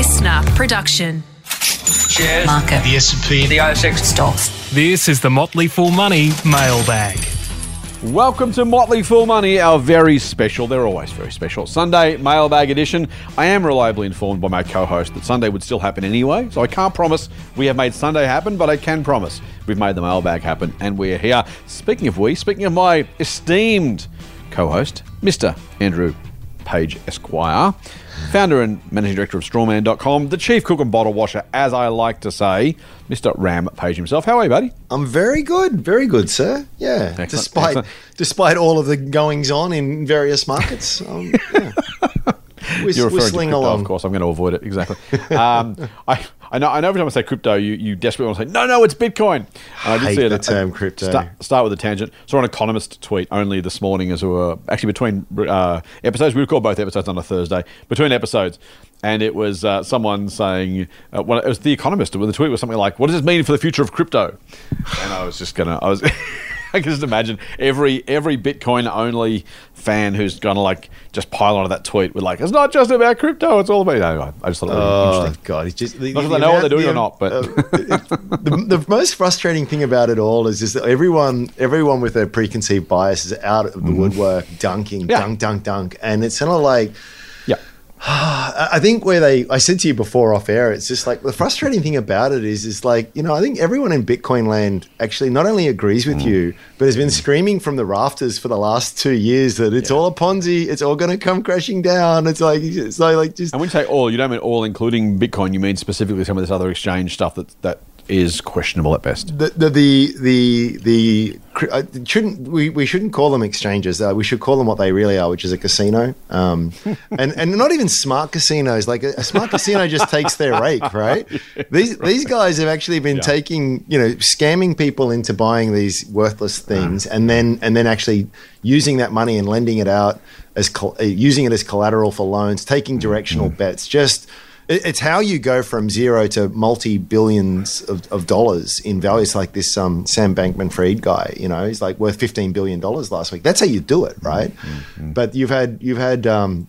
listener production. Shares. Market. The S&P. The ASX. Stocks. This is the Motley Fool Money mailbag. Welcome to Motley Fool Money, our very special, they're always very special, Sunday mailbag edition. I am reliably informed by my co host that Sunday would still happen anyway, so I can't promise we have made Sunday happen, but I can promise we've made the mailbag happen and we're here. Speaking of we, speaking of my esteemed co host, Mr. Andrew Page Esquire, founder and managing director of strawman.com, the chief cook and bottle washer, as I like to say, Mr. Ram Page himself. How are you, buddy? I'm very good, very good, sir. Yeah, Excellent, despite excellent. despite all of the goings on in various markets, um, yeah. Whis- You're referring to whistling crypto, along. of course. I'm going to avoid it exactly. Um, I, I know. I know. Every time I say crypto, you, you desperately want to say, "No, no, it's Bitcoin." And I did Hate see the term crypto. Start, start with a tangent. Saw an economist tweet only this morning as we were actually between uh, episodes. We record both episodes on a Thursday between episodes, and it was uh, someone saying, uh, well, it was the economist. With the tweet was something like, "What does this mean for the future of crypto?" And I was just gonna. I was. I can just imagine every every Bitcoin only fan who's gonna like just pile onto that tweet with like it's not just about crypto, it's all about. Anyway, I just thought that was Oh interesting. God! It's just the, Not that the they know what they're doing the- or not, but- uh, the, the most frustrating thing about it all is just that everyone, everyone with their preconceived bias is out of the woodwork, dunking, Mm-hmm. Yeah. dunk, dunk, dunk, and it's kind of like. Yeah. I think where they, I said to you before off air, it's just like the frustrating thing about it is, is like, you know, I think everyone in Bitcoin land actually not only agrees Mm. with you, but has been screaming from the rafters for the last two years that it's all a Ponzi, it's all going to come crashing down. It's like, it's like, like just, And when you say all, you don't mean all, including Bitcoin. You mean specifically some of this other exchange stuff that that is questionable at best. the the the the, the uh, shouldn't we, we shouldn't call them exchanges. Uh, we should call them what they really are, which is a casino. Um, and and not even smart casinos. Like a, a smart casino just takes their rake, right? These these guys have actually been Yeah. taking you know scamming people into buying these worthless things, Uh-huh. and then and then actually using that money and lending it out as uh, using it as collateral for loans, taking directional bets. Just it's how you go from zero to multi billions of, of dollars in values like this um, Sam Bankman Fried guy. You know, he's like worth fifteen billion dollars last week. That's how you do it, right? Mm-hmm. But you've had you've had um,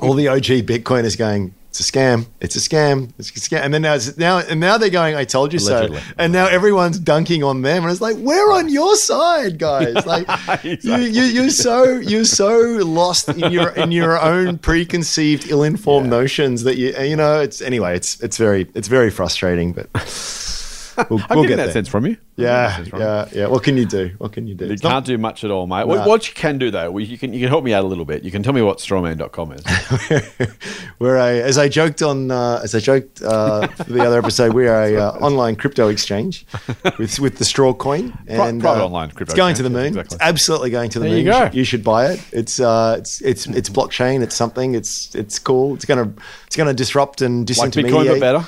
all the OG Bitcoiners going. It's a scam. It's a scam. It's a scam. And then now, now, and now they're going. I told you Allegedly. so. And now everyone's dunking on them, and it's like we're on your side, guys. Like you, you, you're so you're so lost in your in your own preconceived, ill-informed notions that you you know. It's anyway. It's it's very it's very frustrating, but we'll, I'm we'll getting get that there. sense from you. Yeah, that sense from you. yeah, yeah. What can you do? What can you do? You It's can't do much at all, mate. What, what you can do though, we, you can you can help me out a little bit. You can tell me what strawman.com is. we're a, as I joked on, uh, as I joked uh, for the other episode, we are a uh, online crypto exchange with with the straw coin and private uh, online crypto It's going to the moon. exactly. It's absolutely going to the There you moon. go. should, you should buy it. It's uh, it's it's it's blockchain. It's something. It's it's cool. It's gonna it's gonna disrupt and like disintermediate. Bitcoin, but better.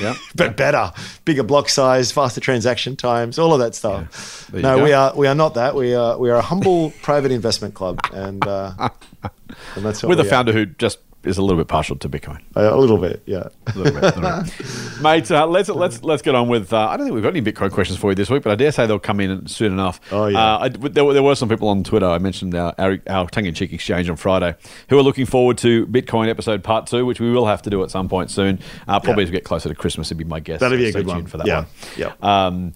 Yeah. but better, bigger block size, faster transaction times, all of that stuff. You No, we are we are not that. We are we are a humble private investment club, and uh, and that's what With a we are. founder who just is a little bit partial to Bitcoin. Uh, a little bit, yeah. A little bit, bit. Mate, uh, let's let's let's get on with. Uh, I don't think we've got any Bitcoin questions for you this week, but I dare say they'll come in soon enough. Oh, yeah. Uh, I, there, were, there were some people on Twitter. I mentioned our, our, our tongue-in-cheek exchange on Friday, who are looking forward to Bitcoin episode part two, which we will have to do at some point soon. Uh, probably Yeah. as we get closer to Christmas, would be my guess. That'd be a good one. for that Yeah. one. Yeah. Um,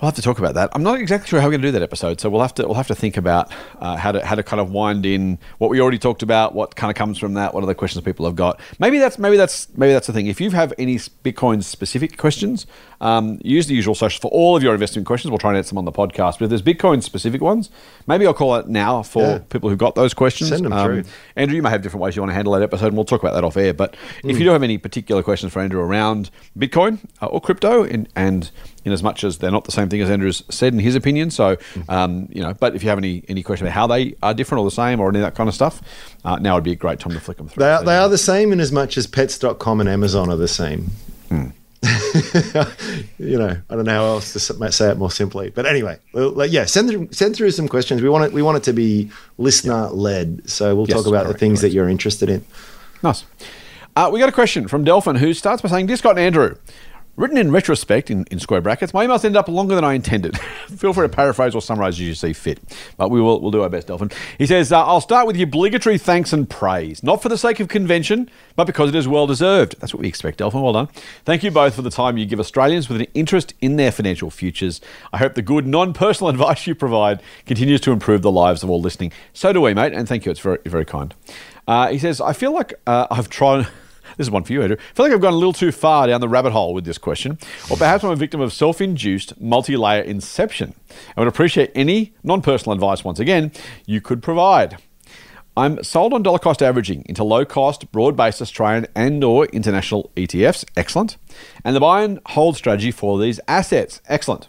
We'll have to talk about that. I'm not exactly sure how we're going to do that episode, so we'll have to we'll have to think about uh, how to how to kind of wind in what we already talked about, what kind of comes from that, what other questions people have got. Maybe that's maybe that's maybe that's the thing. If you have any Bitcoin specific questions, um, use the usual social for all of your investment questions. We'll try and answer them on the podcast. But if there's Bitcoin specific ones, maybe I'll call it now for Yeah. people who got those questions. Um, Send them through. Andrew, you may have different ways you want to handle that episode, and we'll talk about that off air. But if you do have any particular questions for Andrew around Bitcoin uh, or crypto, in, and in as much as they're not the same thing as Andrew's said in his opinion, so um, you know, but if you have any any question about how they are different or the same or any of that kind of stuff, uh, now would be a great time to flick them through. They are, So, they yeah. are the same in as much as pets.com and Amazon are the same. You know, I don't know how else to say it more simply. But anyway, yeah, send through, send through some questions. We want it, we want it to be listener led. So we'll Yes, talk about the things correct. that you're interested in. Nice. Uh, we got a question from Delphin who starts by saying, Dear Scott and Andrew, Written in retrospect, in, in square brackets, my emails ended up longer than I intended. Feel free to paraphrase or summarize as you see fit. But we will we'll do our best, Delphin. He says, uh, I'll start with the obligatory thanks and praise, not for the sake of convention, but because it is well deserved. That's what we expect, Delphin. Well done. Thank you both for the time you give Australians with an interest in their financial futures. I hope the good, non personal advice you provide continues to improve the lives of all listening. So do we, mate, and thank you. It's very, very kind. Uh, he says, I feel like uh, I've tried. This is one for you, Andrew. I feel like I've gone a little too far down the rabbit hole with this question, or perhaps I'm a victim of self induced multi layer inception. I would appreciate any non personal advice once again you could provide. I'm sold on dollar cost averaging into low cost, broad based Australian and or international ETFs. Excellent. And the buy and hold strategy for these assets. Excellent.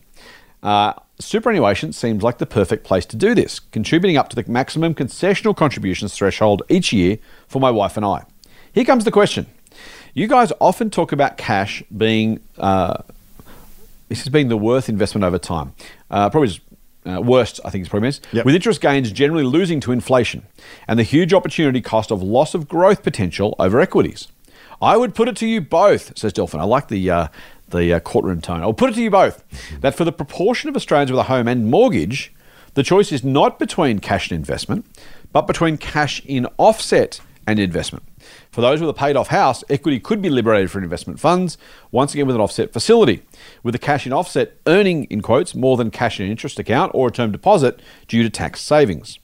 Uh, superannuation seems like the perfect place to do this, contributing up to the maximum concessional contributions threshold each year for my wife and I. Here comes the question. You guys often talk about cash being uh, this has been the worst investment over time. Uh, probably just, uh, worst, I think it's probably means. Yep. With interest gains generally losing to inflation and the huge opportunity cost of loss of growth potential over equities. I would put it to you both, says Delphin. I like the uh, the uh, courtroom tone. I'll put it to you both that for the proportion of Australians with a home and mortgage, the choice is not between cash and investment, but between cash in offset and investment. For those with a paid off house, equity could be liberated for investment funds, once again with an offset facility, with the cash in offset earning, in quotes, more than cash in an interest account or a term deposit due to tax savings.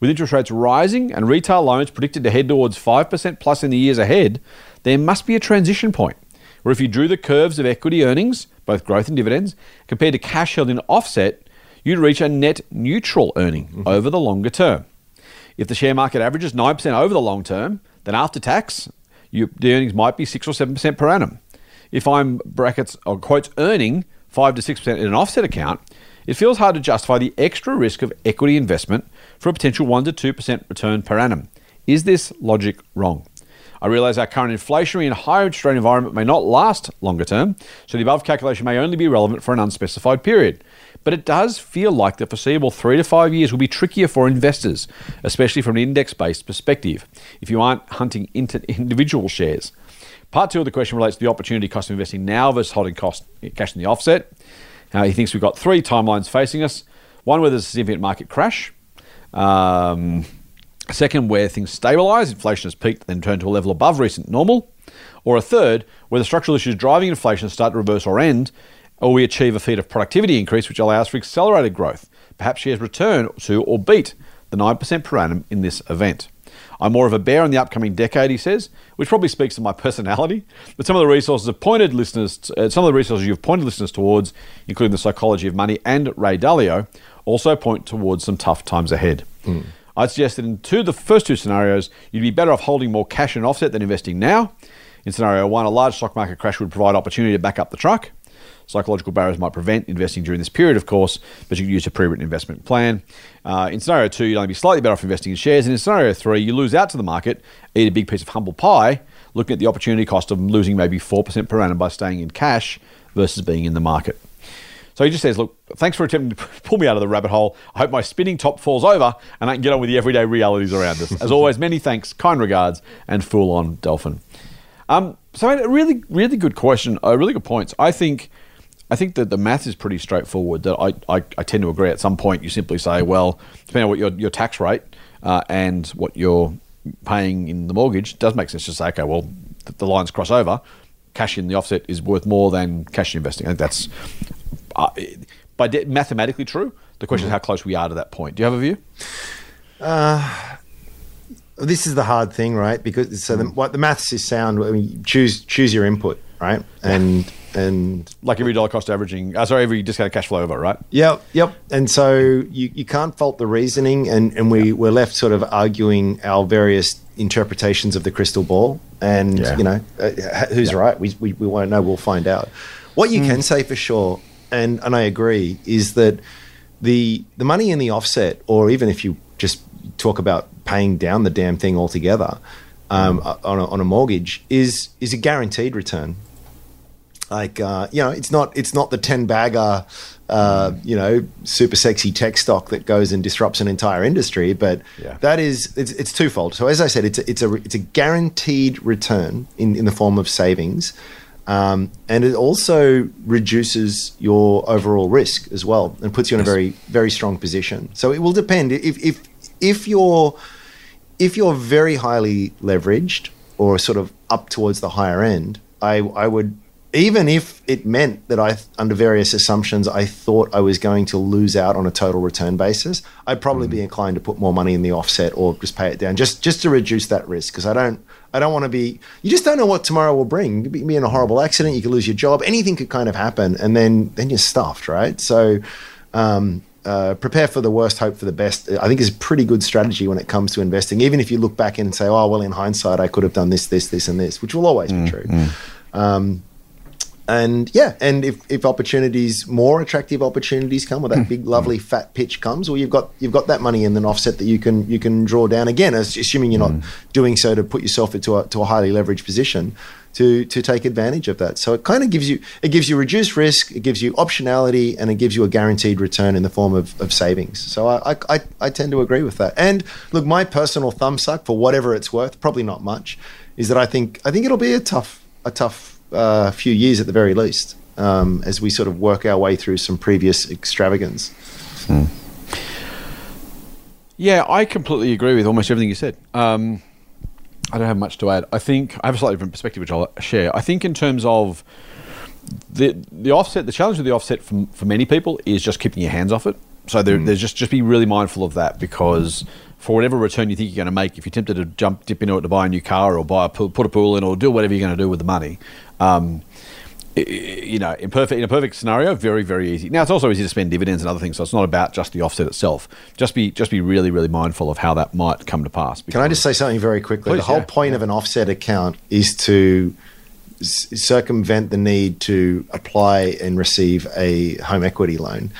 With interest rates rising and retail loans predicted to head towards 5% plus in the years ahead, there must be a transition point where if you drew the curves of equity earnings, both growth and dividends, compared to cash held in offset, you'd reach a net neutral earning mm-hmm. over the longer term. If the share market averages 9% over the long term, then after tax, you, the earnings might be 6 or 7% per annum. If I'm brackets or quotes earning 5 to 6% in an offset account, it feels hard to justify the extra risk of equity investment for a potential 1 to 2% return per annum. Is this logic wrong? I realise our current inflationary and higher interest rate environment may not last longer term, so the above calculation may only be relevant for an unspecified period. But it does feel like the foreseeable three to five years will be trickier for investors, especially from an index based perspective, if you aren't hunting into individual shares. Part two of the question relates to the opportunity cost of investing now versus holding cost cash in the offset. Uh, he thinks we've got three timelines facing us one where there's a significant market crash. Um, Second, where things stabilise, inflation has peaked, then turned to a level above recent normal. Or a third, where the structural issues driving inflation start to reverse or end, or we achieve a feat of productivity increase which allows for accelerated growth. Perhaps shares return to or beat the 9% per annum in this event. I'm more of a bear in the upcoming decade, he says, which probably speaks to my personality. But some of the resources have pointed listeners, uh, some of the resources you've pointed listeners towards, including the psychology of money and Ray Dalio, also point towards some tough times ahead. I'd suggest that in two, of the first two scenarios, you'd be better off holding more cash in offset than investing now. In scenario one, a large stock market crash would provide opportunity to back up the truck. Psychological barriers might prevent investing during this period, of course, but you can use a pre-written investment plan. Uh, in scenario two, you'd only be slightly better off investing in shares. And in scenario three, you lose out to the market, eat a big piece of humble pie, looking at the opportunity cost of losing maybe 4% per annum by staying in cash versus being in the market. So he just says, Look, thanks for attempting to pull me out of the rabbit hole. I hope my spinning top falls over and I can get on with the everyday realities around us. As always, many thanks, kind regards, and fool on, Delphin. Um, so, a really, really good question. Uh, really good points. I think. I think that the math is pretty straightforward. That I, I, I tend to agree. At some point, you simply say, well, depending on what your, your tax rate uh, and what you're paying in the mortgage, it does make sense to say, okay, well, the, the lines cross over. Cash in the offset is worth more than cash in investing. I think that's uh, by de- mathematically true. The question is how close we are to that point. Do you have a view? this is the hard thing, right? Because so the, what the maths is sound. I mean, choose choose your input, right? And and Like every dollar cost averaging, uh, sorry, every discounted cash flow over, right? Yep, yep. And so you, you can't fault the reasoning, and, and we, we're left sort of arguing our various interpretations of the crystal ball. And, Yeah. you know, uh, who's right? We, we, we won't know. We'll find out. What you can say for sure, and, and I agree, is that the, the money in the offset, or even if you just talk about paying down the damn thing altogether um, on, a, on a mortgage, is, is a guaranteed return like uh, you know it's not it's not the 10 bagger uh, you know super sexy tech stock that goes and disrupts an entire industry but Yeah. that is it's, it's twofold so as i said it's a, it's a it's a guaranteed return in, in the form of savings Um, and it also reduces your overall risk as well and puts you in a very very strong position. So it will depend if if if you're if you're very highly leveraged or sort of up towards the higher end, I I would even if it meant that I, under various assumptions, I thought I was going to lose out on a total return basis, I'd probably be inclined to put more money in the offset or just pay it down, just just to reduce that risk. Because I don't, I don't want to be. You just don't know what tomorrow will bring. You could be in a horrible accident. You could lose your job. Anything could kind of happen, and then then you're stuffed, right? So. Um, uh, prepare for the worst, hope for the best. I think is a pretty good strategy when it comes to investing. Even if you look back and say, "Oh, well, in hindsight, I could have done this, this, this, and this," which will always be true. Um, and yeah, and if, if opportunities, more attractive opportunities come, or that hmm. big lovely hmm. fat pitch comes, well, you've got you've got that money in an offset that you can you can draw down again, assuming you're not hmm. doing so to put yourself into a, to a highly leveraged position to to take advantage of that. So it kind of gives you it gives you reduced risk, it gives you optionality, and it gives you a guaranteed return in the form of, of savings. So I, I I tend to agree with that. And look, my personal thumb suck for whatever it's worth, probably not much, is that I think I think it'll be a tough a tough uh, few years at the very least um, as we sort of work our way through some previous extravagance. Yeah, I completely agree with almost everything you said. Um, I don't have much to add. I think I have a slightly different perspective, which I'll share. I think in terms of the the offset, the challenge with the offset for, for many people is just keeping your hands off it. So there, there's just just be really mindful of that because for whatever return you think you're going to make, if you're tempted to jump dip into it to buy a new car or buy a pool, put a pool in or do whatever you're going to do with the money, um, you know, in perfect in a perfect scenario, very very easy. Now it's also easy to spend dividends and other things, so it's not about just the offset itself. Just be just be really really mindful of how that might come to pass. Can I just say something very quickly? Please, the whole yeah. point of an offset account is to s- circumvent the need to apply and receive a home equity loan.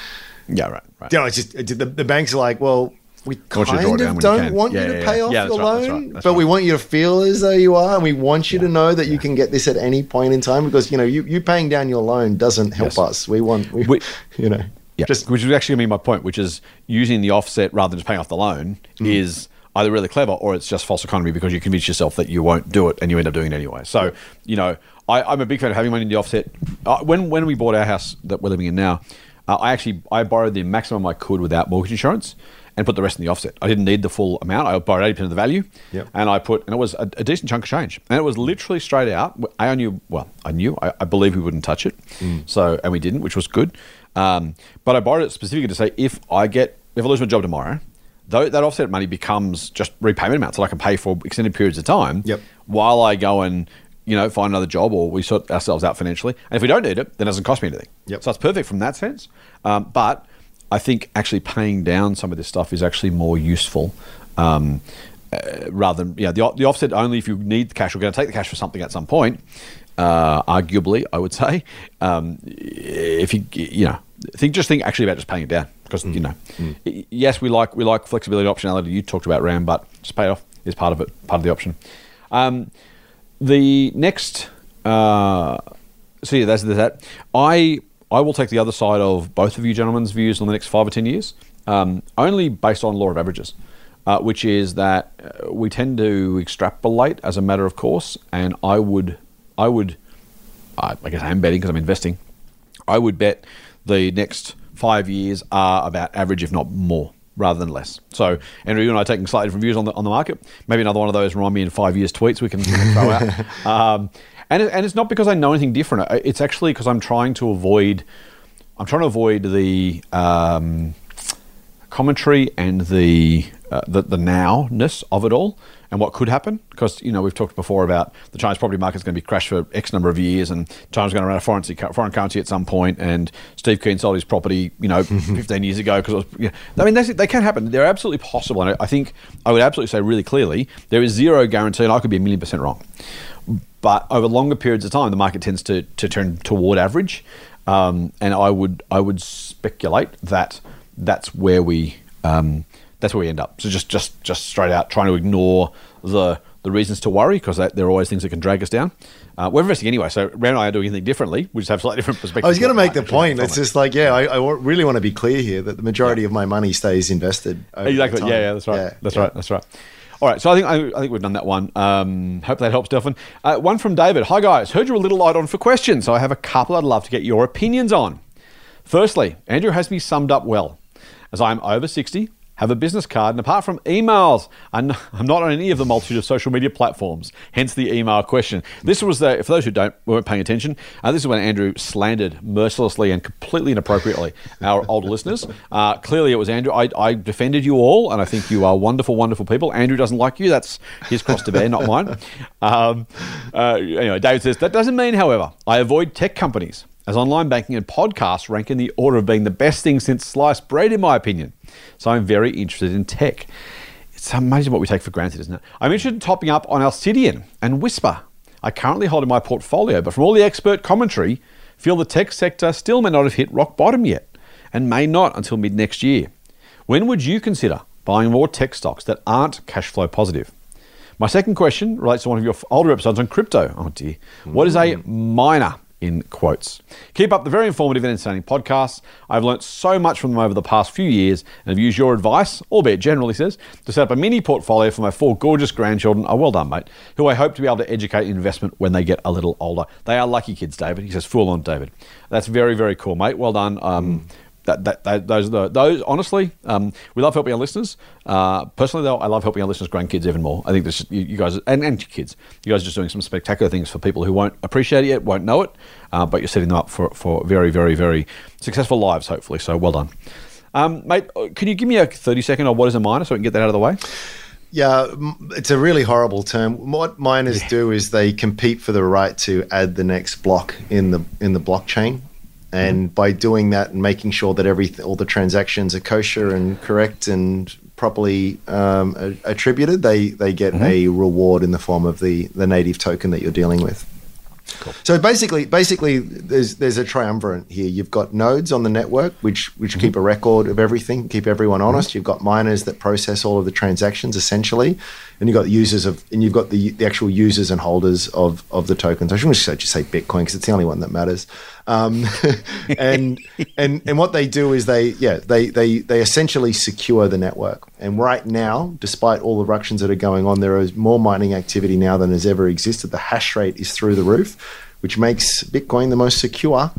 Yeah, right, right. You know, it's just it, the, the banks are like, well, we want you to draw kind of don't can. want Yeah, you to yeah, pay yeah. off Yeah, your that's right, that's loan, right, that's but we want you to feel as though you are, and we want you to know that you can get this at any point in time because you know you, you paying down your loan doesn't help Yes. us. We want, we, We- you know, Yeah, just which is actually going to be my point, which is using the offset rather than just paying off the loan is either really clever or it's just false economy because you convince yourself that you won't do it and you end up doing it anyway. So, you know, I, I'm a big fan of having money in the offset. Uh, when when we bought our house that we're living in now, uh, I actually I borrowed the maximum I could without mortgage insurance and put the rest in the offset. I didn't need the full amount. I borrowed eighty percent of the value, Yep. and I put and it was a, a decent chunk of change. And it was literally straight out. I knew well, I knew I, I believe we wouldn't touch it, so and we didn't, which was good. Um, but I borrowed it specifically to say if I get if I lose my job tomorrow, though that offset money becomes just repayment amounts that I can pay for extended periods of time. Yep. While I go and you know find another job or we sort ourselves out financially, and if we don't need it, then it doesn't cost me anything. Yep. So it's perfect from that sense. Um, but I think actually paying down some of this stuff is actually more useful. Um, uh, rather than yeah, the, the offset only if you need the cash, we're going to take the cash for something at some point. Uh, arguably, I would say, um, if you you know think just think actually about just paying it down because you know y- yes we like we like flexibility optionality you talked about Ram but just pay it off is part of it part of the option. Um, the next uh, so yeah, that's, that's that. I I will take the other side of both of you gentlemen's views on the next five or ten years, um, only based on law of averages, uh, which is that uh, we tend to extrapolate as a matter of course, and I would I would I, I guess I'm betting because I'm investing. I would bet the next five years are about average, if not more, rather than less. So, Andrew, you and I are taking slightly different views on the on the market. Maybe another one of those remind me in five years tweets we can, we can throw out. Um, and and it's not because I know anything different. It's actually because I'm trying to avoid. I'm trying to avoid the um, commentary and the, uh, the the nowness of it all and what could happen. Because you know we've talked before about the Chinese property market is going to be crashed for X number of years and China's going to run out of foreign, foreign currency at some point and Steve Keen sold his property you know 15 years ago because you know, I mean they can happen. They're absolutely possible. And I think I would absolutely say really clearly there is zero guarantee and I could be a million percent wrong but over longer periods of time, the market tends to, to turn toward average, um, and I would I would speculate that that's where we um, that's where we end up. So just just just straight out trying to ignore the the reasons to worry because there are always things that can drag us down. Uh, we're investing anyway, so Ram and I are doing anything differently. We just have slightly different perspectives. I was going to make the point. It's it. just like, yeah, I, I really want to be clear here that the majority of my money stays invested. over Exactly. time. Yeah, yeah, that's right. Yeah, that's yeah. right. That's right. All right, so I think I, I think we've done that one. Um, hope that helps, Delphin. Uh, one from David. Hi guys, heard you're a little light on for questions, so I have a couple I'd love to get your opinions on. Firstly, Andrew has me summed up well, as I am over sixty, have a business card, and apart from emails, I'm not on any of the multitude of social media platforms. Hence the email question. This was the for those who don't weren't paying attention. Uh, this is when Andrew slandered mercilessly and completely inappropriately our older listeners. Uh, clearly, it was Andrew. I, I defended you all, and I think you are wonderful, wonderful people. Andrew doesn't like you. That's his cross to bear, not mine. Um, uh, anyway, David says that doesn't mean, however, I avoid tech companies as online banking and podcasts rank in the order of being the best thing since sliced bread, in my opinion. So I'm very interested in tech. It's amazing what we take for granted, isn't it? I'm interested in topping up on Alcidion and Whispir. I currently hold in my portfolio, but from all the expert commentary, feel the tech sector still may not have hit rock bottom yet, and may not until mid next year. When would you consider buying more tech stocks that aren't cash flow positive? My second question relates to one of your older episodes on crypto. Oh dear. What is a mm. miner? In quotes. Keep up the very informative and entertaining podcasts. I've learnt so much from them over the past few years and have used your advice, albeit generally says, to set up a mini portfolio for my four gorgeous grandchildren. Oh, well done, mate. Who I hope to be able to educate in investment when they get a little older. They are lucky kids, David. He says, full on, David. That's very, very cool, mate. Well done. Um, that, that, that, those, are the, those honestly, um, we love helping our listeners. Uh, personally, though, I love helping our listeners' grandkids even more. I think this, you, you guys and, and kids, you guys are just doing some spectacular things for people who won't appreciate it yet, won't know it, uh, but you're setting them up for, for very, very, very successful lives, hopefully. So well done. Um, mate, can you give me a 30 second on what is a miner so we can get that out of the way? Yeah, it's a really horrible term. What miners do is they compete for the right to add the next block in the in the blockchain, and by doing that and making sure that every all the transactions are kosher and correct and properly um, attributed, they they get a reward in the form of the the native token that you're dealing with. So basically, basically, there's there's a triumvirate here. You've got nodes on the network, which which keep a record of everything, keep everyone honest. You've got miners that process all of the transactions, essentially, and you've got users of, and you've got the the actual users and holders of of the tokens. I shouldn't just say Bitcoin because it's the only one that matters. Um, and and and what they do is they yeah they they they essentially secure the network. And right now, despite all the ructions that are going on, there is more mining activity now than has ever existed. The hash rate is through the roof, which makes Bitcoin the most secure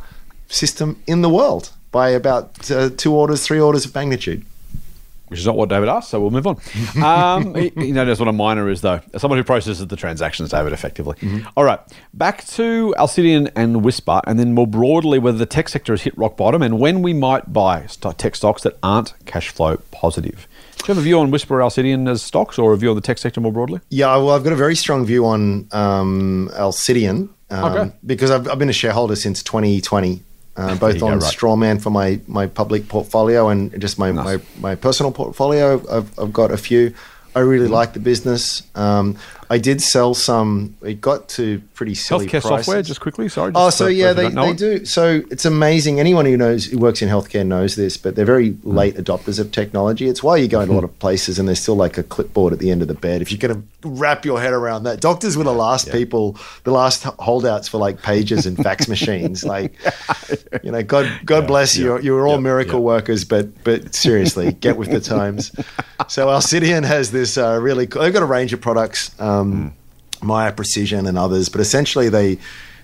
system in the world by about uh, two orders, three orders of magnitude. which is not what David asked, so we'll move on. Um, he, he knows what a miner is, though. Someone who processes the transactions, David, effectively. All right, back to Alcidion and Whispir, and then more broadly, whether the tech sector has hit rock bottom and when we might buy tech stocks that aren't cash flow positive. Do you have a view on Whispir or Alcidion as stocks or a view on the tech sector more broadly? Yeah, well, I've got a very strong view on um, Alcidion um, Okay. because I've, I've been a shareholder since 2020, uh, both you go, on right. Strawman for my, my public portfolio and just my, Nice. my, my personal portfolio. I've, I've got a few. I really Mm-hmm. like the business. Um, I did sell some. It got to pretty silly Healthcare prices. software, just quickly. Sorry. Oh, so yeah, they, they it. do. So it's amazing. Anyone who knows who works in healthcare knows this, but they're very Hmm. late adopters of technology. It's why you go into a lot of places and there's still like a clipboard at the end of the bed. If you can wrap your head around that, doctors were the last people, the last holdouts for like pages and fax machines. Like, you know, God, God bless you. You were all miracle workers, but but seriously, get with the times. So Alcidion has this uh, really. Cool, they've got a range of products. Um, Um, hmm. Miya Precision and others, but essentially they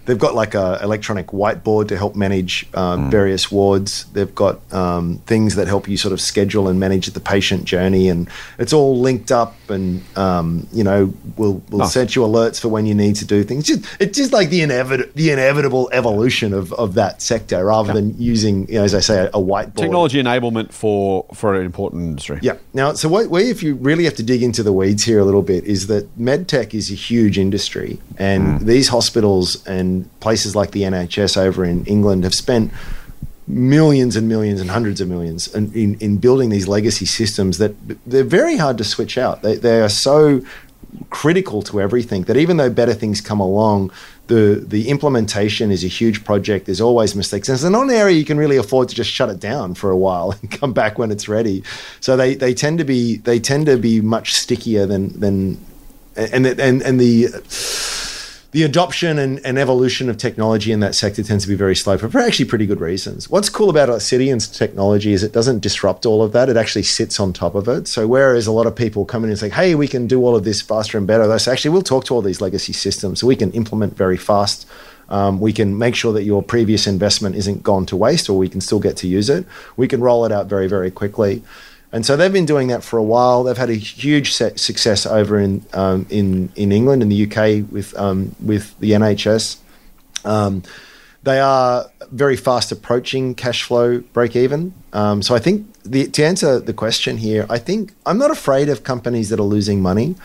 they've got like a electronic whiteboard to help manage uh, various wards. They've got um, things that help you sort of schedule and manage the patient journey, and it's all linked up. And um, you know, we'll we'll Nice. send you alerts for when you need to do things. Just, it's just like the inevit- the inevitable evolution of, of that sector, rather than using, you know, as I say, a, a whiteboard. Technology enablement for, for an important industry. Yeah. Now, so what, where if you really have to dig into the weeds here a little bit is that medtech is a huge industry, and these hospitals and places like the NHS over in England have spent millions and millions and hundreds of millions in, in, in building these legacy systems that they're very hard to switch out. They, they are so critical to everything that even though better things come along, the the implementation is a huge project. There's always mistakes. And it's not an area you can really afford to just shut it down for a while and come back when it's ready. So they, they tend to be they tend to be much stickier than than and and and the the adoption and, and, evolution of technology in that sector tends to be very slow for actually pretty good reasons. What's cool about Alcidion's technology is it doesn't disrupt all of that. It actually sits on top of it. So whereas a lot of people come in and say, hey, we can do all of this faster and better, they say, actually, we'll talk to all these legacy systems so we can implement very fast. Um, we can make sure that your previous investment isn't gone to waste or we can still get to use it. We can roll it out very, very quickly. And so they've been doing that for a while. They've had a huge success over in um, in in England and the UK with um, with the NHS. Um, they are very fast approaching cash flow break even. Um, so I think the, to answer the question here, I think I'm not afraid of companies that are losing money.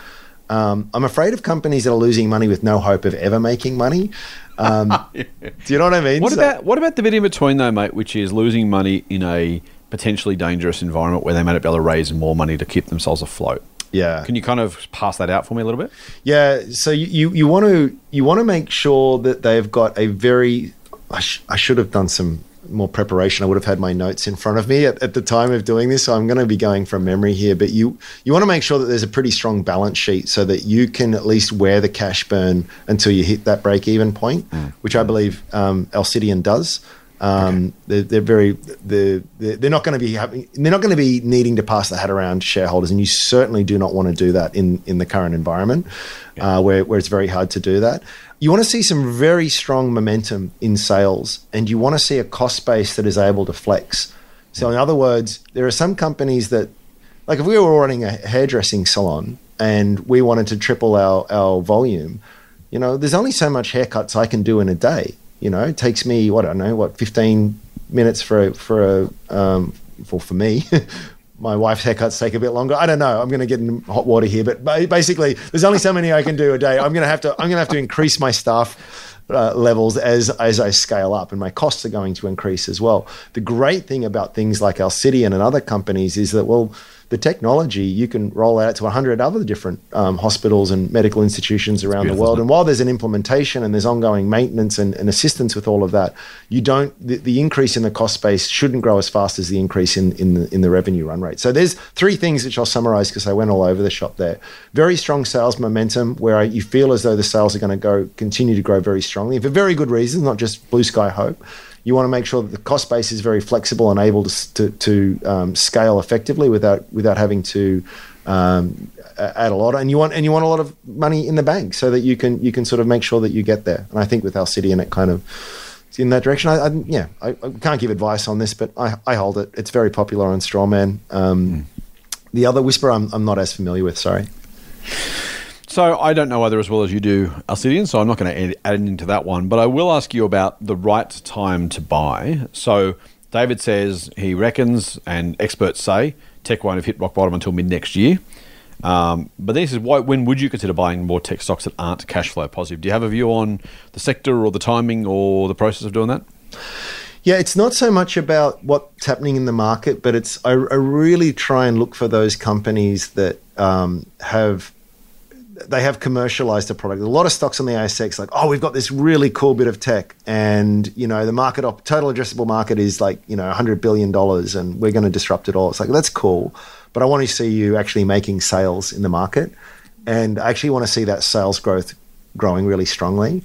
Um, I'm afraid of companies that are losing money with no hope of ever making money. Um, do you know what I mean? What so, about what about the bit in between though, mate? Which is losing money in a potentially dangerous environment where they might be able to raise more money to keep themselves afloat. Yeah. Can you kind of pass that out for me a little bit? Yeah. So you, you, want to you want to make sure that they've got a very I, sh- I should have done some more preparation. I would have had my notes in front of me at, at the time of doing this. So I'm going to be going from memory here. But you you want to make sure that there's a pretty strong balance sheet so that you can at least wear the cash burn until you hit that break even point, mm. which I believe um, Alcidion does. Um, okay. they're, they're, very they're, they're not going to be having they're not going to be needing to pass the hat around shareholders, and you certainly do not want to do that in in the current environment yeah. uh, where where it's very hard to do that. You want to see some very strong momentum in sales, and you want to see a cost base that is able to flex. So, in other words, there are some companies that, like if we were running a hairdressing salon and we wanted to triple our our volume, you know, there's only so much haircuts I can do in a day you know, it takes me what I don't know what fifteen minutes for a, for a um, for for me. My wife's haircuts take a bit longer. I don't know. I'm going to get in hot water here, but basically, there's only so many I can do a day. I'm going to have to. I'm going to have to increase my staff uh, levels as as I scale up, and my costs are going to increase as well. The great thing about things like our Alcidion and other companies is that well the technology you can roll out to 100 other different um, hospitals and medical institutions around the world. And while there's an implementation and there's ongoing maintenance and, and assistance with all of that, you don't the, the, increase in the cost base shouldn't grow as fast as the increase in, in the in the revenue run rate. So there's three things which I'll summarize because I went all over the shop there. Very strong sales momentum where you feel as though the sales are going to go continue to grow very strongly for very good reasons, not just blue sky hope. You want to make sure that the cost base is very flexible and able to to, to um, scale effectively without without having to um, add a lot. And you want and you want a lot of money in the bank so that you can you can sort of make sure that you get there. And I think with Alcidion, it kind of in that direction. I, I yeah, I, I, can't give advice on this, but I, I hold it. It's very popular on Strawman. Um, mm. The other Whispir, I'm, I'm not as familiar with. Sorry. So I don't know either as well as you do, Alcidion, so I'm not going to add into that one. But I will ask you about the right time to buy. So David says he reckons, and experts say, tech won't have hit rock bottom until mid next year. Um, but this is why, when would you consider buying more tech stocks that aren't cash flow positive? Do you have a view on the sector or the timing or the process of doing that? Yeah, it's not so much about what's happening in the market, but it's I, I really try and look for those companies that um, have they have commercialized the product. A lot of stocks on the ASX, like, oh, we've got this really cool bit of tech, and you know, the market op- total addressable market is like you know, hundred billion dollars, and we're going to disrupt it all. It's like that's cool, but I want to see you actually making sales in the market, and I actually want to see that sales growth growing really strongly.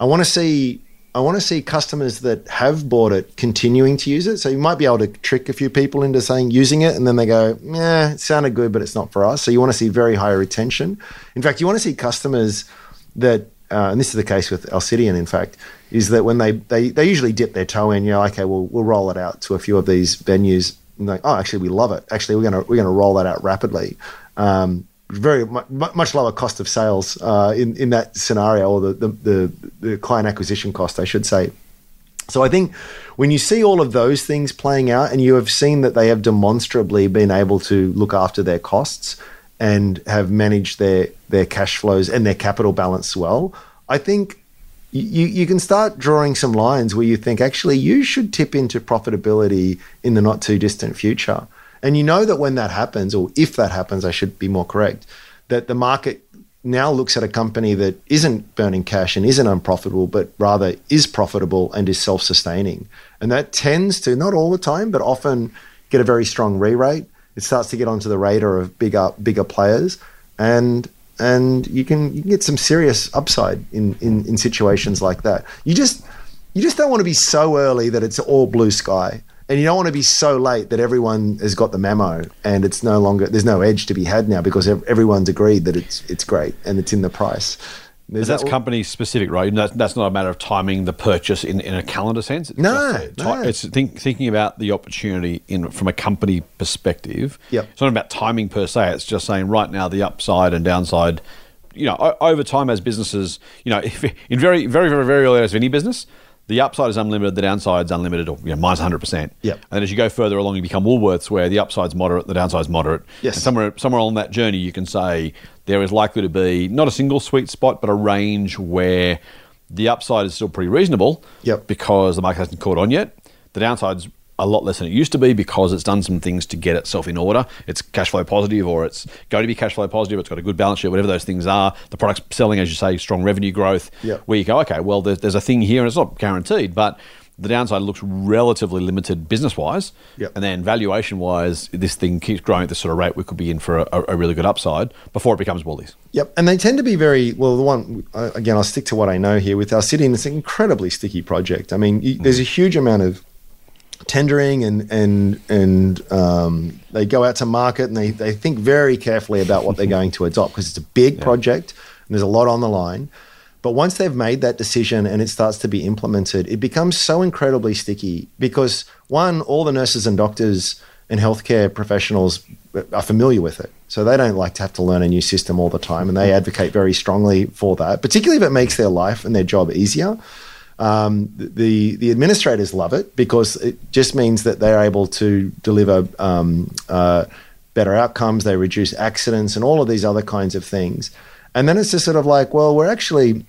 I want to see I want to see customers that have bought it continuing to use it. So you might be able to trick a few people into saying using it, and then they go, "Yeah, it sounded good, but it's not for us." So you want to see very high retention. In fact, you want to see customers that, uh, and this is the case with Alcidion. In fact, is that when they they, they usually dip their toe in, you know, okay, well we'll roll it out to a few of these venues. And like, oh, actually, we love it. Actually, we're gonna we're gonna roll that out rapidly. Um, very much lower cost of sales uh, in in that scenario, or the, the, the the client acquisition cost, I should say. So I think when you see all of those things playing out, and you have seen that they have demonstrably been able to look after their costs and have managed their their cash flows and their capital balance well, I think you, you can start drawing some lines where you think actually you should tip into profitability in the not too distant future. And you know that when that happens, or if that happens, I should be more correct, that the market now looks at a company that isn't burning cash and isn't unprofitable, but rather is profitable and is self sustaining. And that tends to, not all the time, but often get a very strong re rate. It starts to get onto the radar of bigger, bigger players. And and you can you can get some serious upside in in, in situations like that. You just you just don't want to be so early that it's all blue sky. And you don't want to be so late that everyone has got the memo and it's no longer there's no edge to be had now because everyone's agreed that it's it's great and it's in the price. That's that- company specific, right? And That's, that's not a matter of timing the purchase in, in a calendar sense. It's No, no. It's think, thinking about the opportunity in from a company perspective. Yep. It's not about timing per se. It's just saying right now the upside and downside. You know, o- over time as businesses, you know, if, in very, very, very, very early of any business, the upside is unlimited, the downside is unlimited, or you know, minus 100%. Yep. And then as you go further along, you become Woolworths, where the upside's moderate, the downside's moderate. Yes. And somewhere, somewhere along that journey, you can say there is likely to be not a single sweet spot, but a range where the upside is still pretty reasonable. Yep. Because the market hasn't caught on yet. The downside's a lot less than it used to be because it's done some things to get itself in order. It's cash flow positive, or it's going to be cash flow positive. It's got a good balance sheet, whatever those things are. The product's selling, as you say, strong revenue growth. Yep. Where you go, okay, well, there's, there's a thing here, and it's not guaranteed, but the downside looks relatively limited business wise. Yep. And then valuation wise, this thing keeps growing at this sort of rate. We could be in for a, a really good upside before it becomes Woolies. Yep, and they tend to be very well. The one again, I'll stick to what I know here with Alcidion. It's an incredibly sticky project. I mean, you, mm. there's a huge amount of tendering and and and um, they go out to market and they, they think very carefully about what they're going to adopt because it's a big project and there's a lot on the line. But once they've made that decision and it starts to be implemented, it becomes so incredibly sticky because one, all the nurses and doctors and healthcare professionals are familiar with it. So they don't like to have to learn a new system all the time and they advocate very strongly for that, particularly if it makes their life and their job easier. Um, the the administrators love it because it just means that they're able to deliver um, uh, better outcomes. They reduce accidents and all of these other kinds of things. And then it's just sort of like, well, we're actually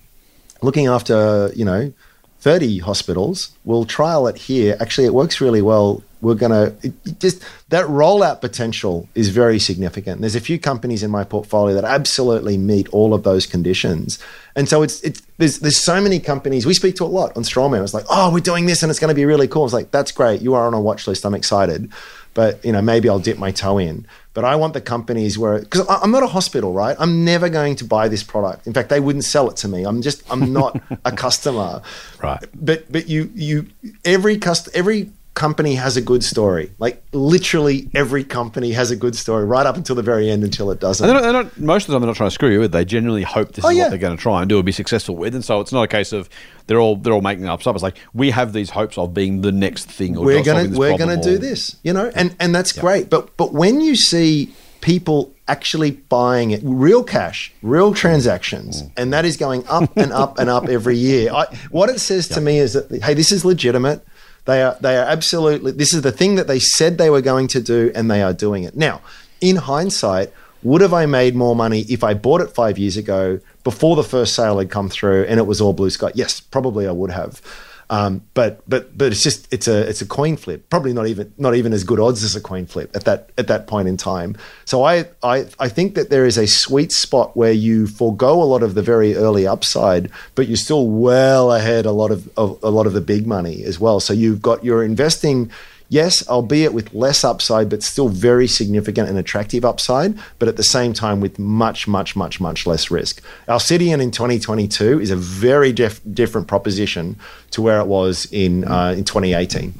looking after you know 30 hospitals. We'll trial it here. Actually, it works really well. We're gonna it, it just that rollout potential is very significant. There's a few companies in my portfolio that absolutely meet all of those conditions, and so it's it's there's there's so many companies we speak to a lot on Strawman. It's like, oh, we're doing this and it's going to be really cool. It's like that's great. You are on a watch list. I'm excited, but you know maybe I'll dip my toe in. But I want the companies where because I'm not a hospital, right? I'm never going to buy this product. In fact, they wouldn't sell it to me. I'm just I'm not a customer. Right. But but you you every cust every company has a good story. Like literally every company has a good story right up until the very end until it doesn't. They're not, they're not, most of the time, they're not trying to screw you with. They genuinely hope this Oh, is yeah. what they're going to try and do and be successful with. And so it's not a case of they're all they're all making up stuff. It's like we have these hopes of being the next thing. Or we're gonna we're gonna do this, you know, and and that's great. But but when you see people actually buying it, real cash, real transactions, Mm. and that is going up and up and up every year. I, what it says to me is that hey, this is legitimate. They are they are absolutely. This is the thing that they said they were going to do, and they are doing it now. In hindsight, would have I made more money if I bought it five years ago before the first sale had come through and it was all blue sky? Yes, probably I would have. Um, but but but it's just it's a it's a coin flip. Probably not even not even as good odds as a coin flip at that at that point in time. So I I I think that there is a sweet spot where you forego a lot of the very early upside, but you're still well ahead a lot of, of a lot of the big money as well. So you've got you're investing. Yes, albeit with less upside, but still very significant and attractive upside, but at the same time with much, much, much, much less risk. Alcidion in 2022 is a very diff- different proposition to where it was in uh, in 2018.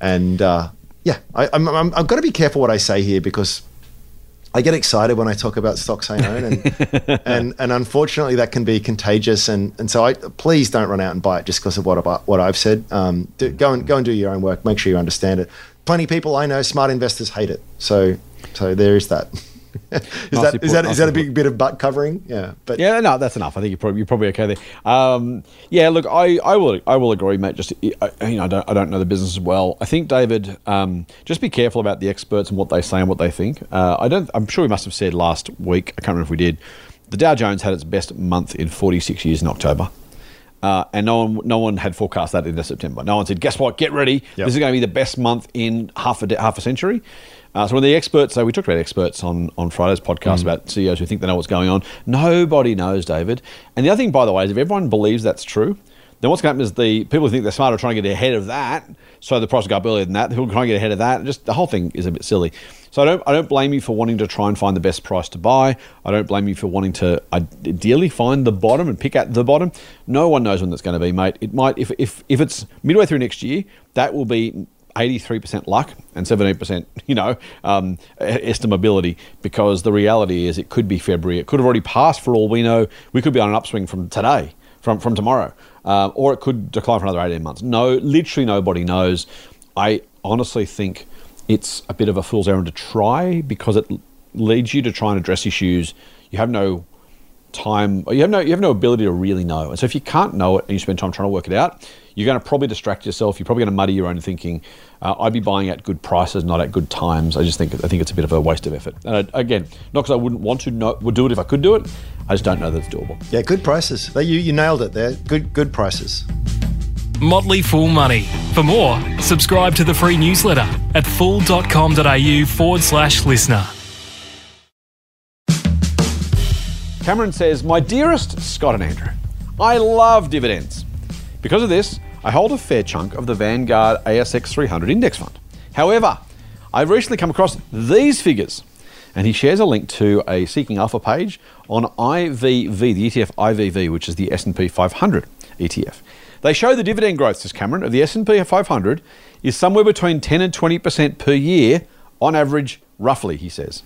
And uh, yeah, I, I'm, I'm, I've got to be careful what I say here because I get excited when I talk about stocks I own, and and, and unfortunately that can be contagious. And, and so I please don't run out and buy it just because of what about what I've said. Um, do, go and go and do your own work. Make sure you understand it. Plenty of people I know, smart investors hate it. So so there is that. is that is that that a big bit of butt covering? Yeah, but Yeah, no, that's enough. I think you're probably, you're probably okay there. Um, yeah, look, I, I will I will agree, mate. Just I, you know, I don't I don't know the business as well. I think David, um, just be careful about the experts and what they say and what they think. Uh, I don't. I'm sure we must have said last week. I can't remember if we did. The Dow Jones had its best month in 46 years in October. Uh, and no one, no one had forecast that into September. No one said, "Guess what? Get ready. This is going to be the best month in half a de- half a century." Uh, so when the experts, so we talked about experts on on Friday's podcast about CEOs who think they know what's going on. Nobody knows, David. And the other thing, by the way, is if everyone believes that's true, Then what's going to happen is the people who think they're smart are trying to get ahead of that, so the price will go up earlier than that. The people trying to get ahead of that, just the whole thing is a bit silly. So I don't, I don't blame you for wanting to try and find the best price to buy. I don't blame you for wanting to ideally find the bottom and pick at the bottom. No one knows when that's going to be, mate. It might, if, if, if it's midway through next year, that will be 83% luck and 17%, you know, um, estimability because the reality is it could be February. It could have already passed for all we know. We could be on an upswing from today, from, from tomorrow, uh, or it could decline for another 18 months. No, literally nobody knows. I honestly think it's a bit of a fool's errand to try because it leads you to try and address issues you have no time you have no you have no ability to really know and so if you can't know it and you spend time trying to work it out you're going to probably distract yourself you're probably going to muddy your own thinking uh, i'd be buying at good prices not at good times i just think i think it's a bit of a waste of effort and I, again not because i wouldn't want to know, would do it if i could do it i just don't know that it's doable Yeah, good prices. You you nailed it there. Good good prices. Motley Fool Money. For more, subscribe to the free newsletter at fool.com.au forward slash listener. Cameron says, My dearest Scott and Andrew, I love dividends. Because of this, I hold a fair chunk of the Vanguard ASX 300 index fund. However, I've recently come across these figures, and he shares a link to a Seeking Alpha page on IVV, the ETF IVV, which is the S&P 500 ETF. They show the dividend growth, says Cameron, of the S&P 500 is somewhere between 10 and 20% per year on average, roughly, he says.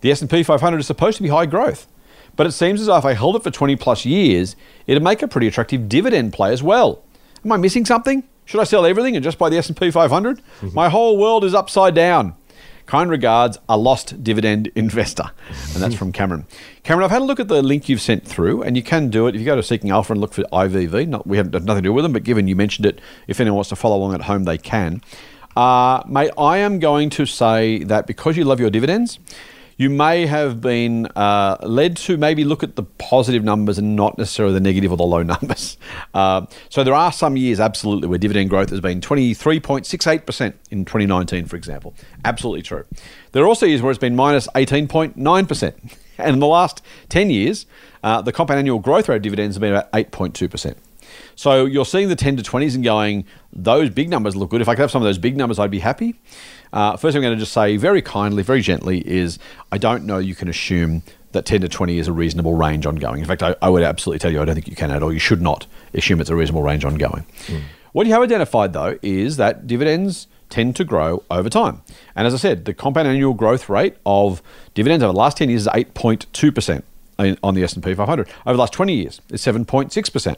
The S&P 500 is supposed to be high growth, but it seems as if I held it for 20 plus years, it'd make a pretty attractive dividend play as well. Am I missing something? Should I sell everything and just buy the S&P 500? My whole world is upside down. Kind regards, a lost dividend investor. And that's from Cameron. Cameron, I've had a look at the link you've sent through, and you can do it. If you go to Seeking Alpha and look for IVV, not, we have nothing to do with them, but given you mentioned it, if anyone wants to follow along at home, they can. Uh, mate, I am going to say that because you love your dividends, you may have been uh, led to maybe look at the positive numbers and not necessarily the negative or the low numbers. Uh, so there are some years, absolutely, where dividend growth has been 23.68% in 2019, for example. Absolutely true. There are also years where it's been minus 18.9%. And in the last 10 years, uh, the compound annual growth rate of dividends has been about 8.2%. So you're seeing the 10 to 20s and going, those big numbers look good. If I could have some of those big numbers, I'd be happy. Uh, first I'm going to just say very kindly, very gently, is I don't know you can assume that 10 to 20 is a reasonable range ongoing. In fact, I, I would absolutely tell you I don't think you can at all. You should not assume it's a reasonable range ongoing. What you have identified, though, is that dividends tend to grow over time. And as I said, the compound annual growth rate of dividends over the last 10 years is 8.2% on the S&P 500. Over the last 20 years, it's 7.6%.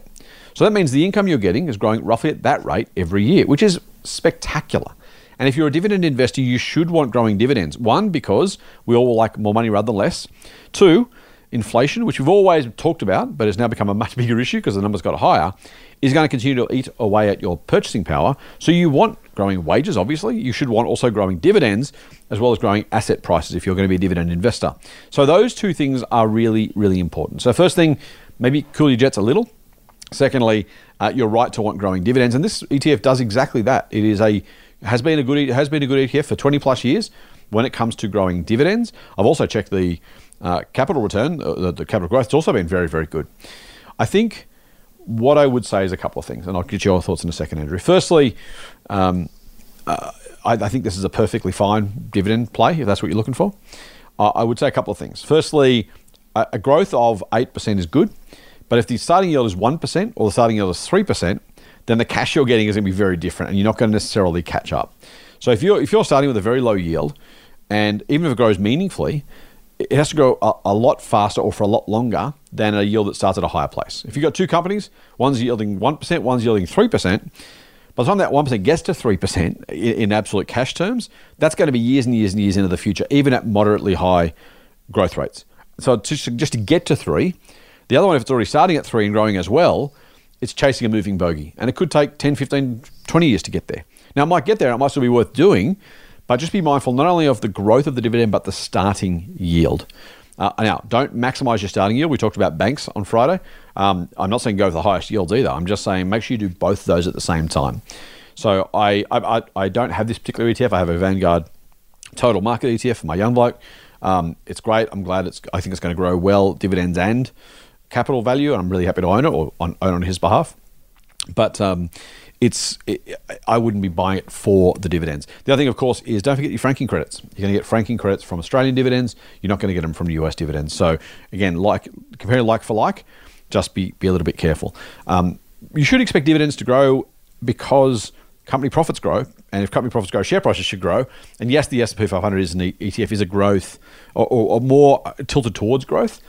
So that means the income you're getting is growing roughly at that rate every year, which is spectacular. And if you're a dividend investor, you should want growing dividends. One, because we all like more money rather than less. Two, inflation, which we've always talked about, but has now become a much bigger issue because the numbers got higher, is going to continue to eat away at your purchasing power. So you want growing wages, obviously. You should want also growing dividends as well as growing asset prices if you're going to be a dividend investor. So those two things are really, really important. So first thing, maybe cool your jets a little. Secondly, uh, you're right to want growing dividends, and this ETF does exactly that. It is a has been a good has been a good ETF for 20 plus years when it comes to growing dividends. I've also checked the uh, capital return, uh, the, the capital growth. It's also been very very good. I think what I would say is a couple of things, and I'll get your thoughts in a second, Andrew. Firstly, um, uh, I, I think this is a perfectly fine dividend play if that's what you're looking for. I would say a couple of things. Firstly, a, a growth of eight percent is good. But if the starting yield is 1% or the starting yield is 3%, then the cash you're getting is going to be very different and you're not going to necessarily catch up. So if you're, if you're starting with a very low yield, and even if it grows meaningfully, it has to grow a, a lot faster or for a lot longer than a yield that starts at a higher place. If you've got two companies, one's yielding 1%, one's yielding 3%, by the time that 1% gets to 3% in, in absolute cash terms, that's going to be years and years and years into the future, even at moderately high growth rates. So to, just to get to 3 the other one, if it's already starting at three and growing as well, it's chasing a moving bogey. And it could take 10, 15, 20 years to get there. Now, it might get there, it might still be worth doing, but just be mindful not only of the growth of the dividend, but the starting yield. Uh, now, don't maximize your starting yield. We talked about banks on Friday. Um, I'm not saying go for the highest yields either. I'm just saying make sure you do both of those at the same time. So I, I, I don't have this particular ETF. I have a Vanguard Total Market ETF for my young bloke. Um, it's great. I'm glad it's. I think it's going to grow well, dividends and capital value, I'm really happy to own it or on, own on his behalf. but um, it's it, I wouldn't be buying it for the dividends. The other thing, of course, is don't forget your franking credits. You're going to get franking credits from Australian dividends. You're not going to get them from US dividends. So again, like compare like for like, just be be a little bit careful. Um, you should expect dividends to grow because company profits grow, and if company profits grow, share prices should grow. And yes, the S and P 500 is an ETF is a growth or, or, or more tilted towards growth.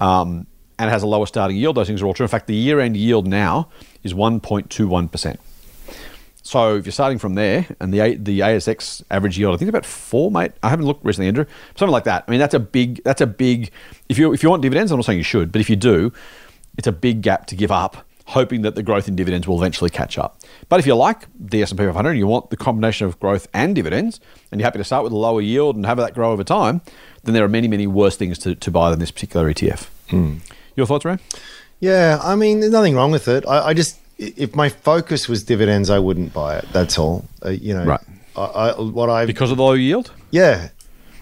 Um, and it has a lower starting yield. Those things are all true. In fact, the year end yield now is 1.21%. So if you're starting from there, and the the ASX average yield, I think it's about four, mate. I haven't looked recently, Andrew. Something like that. I mean, that's a big. That's a big. If you if you want dividends, I'm not saying you should, but if you do, it's a big gap to give up, hoping that the growth in dividends will eventually catch up. But if you like the S&P 500, and you want the combination of growth and dividends, and you're happy to start with a lower yield and have that grow over time, then there are many many worse things to, to buy than this particular ETF. Hmm. Your thoughts, Ray? Yeah, I mean, there's nothing wrong with it. I, I just, if my focus was dividends, I wouldn't buy it. That's all. Uh, you know, Right. I, I, what I Because of the low yield? yeah,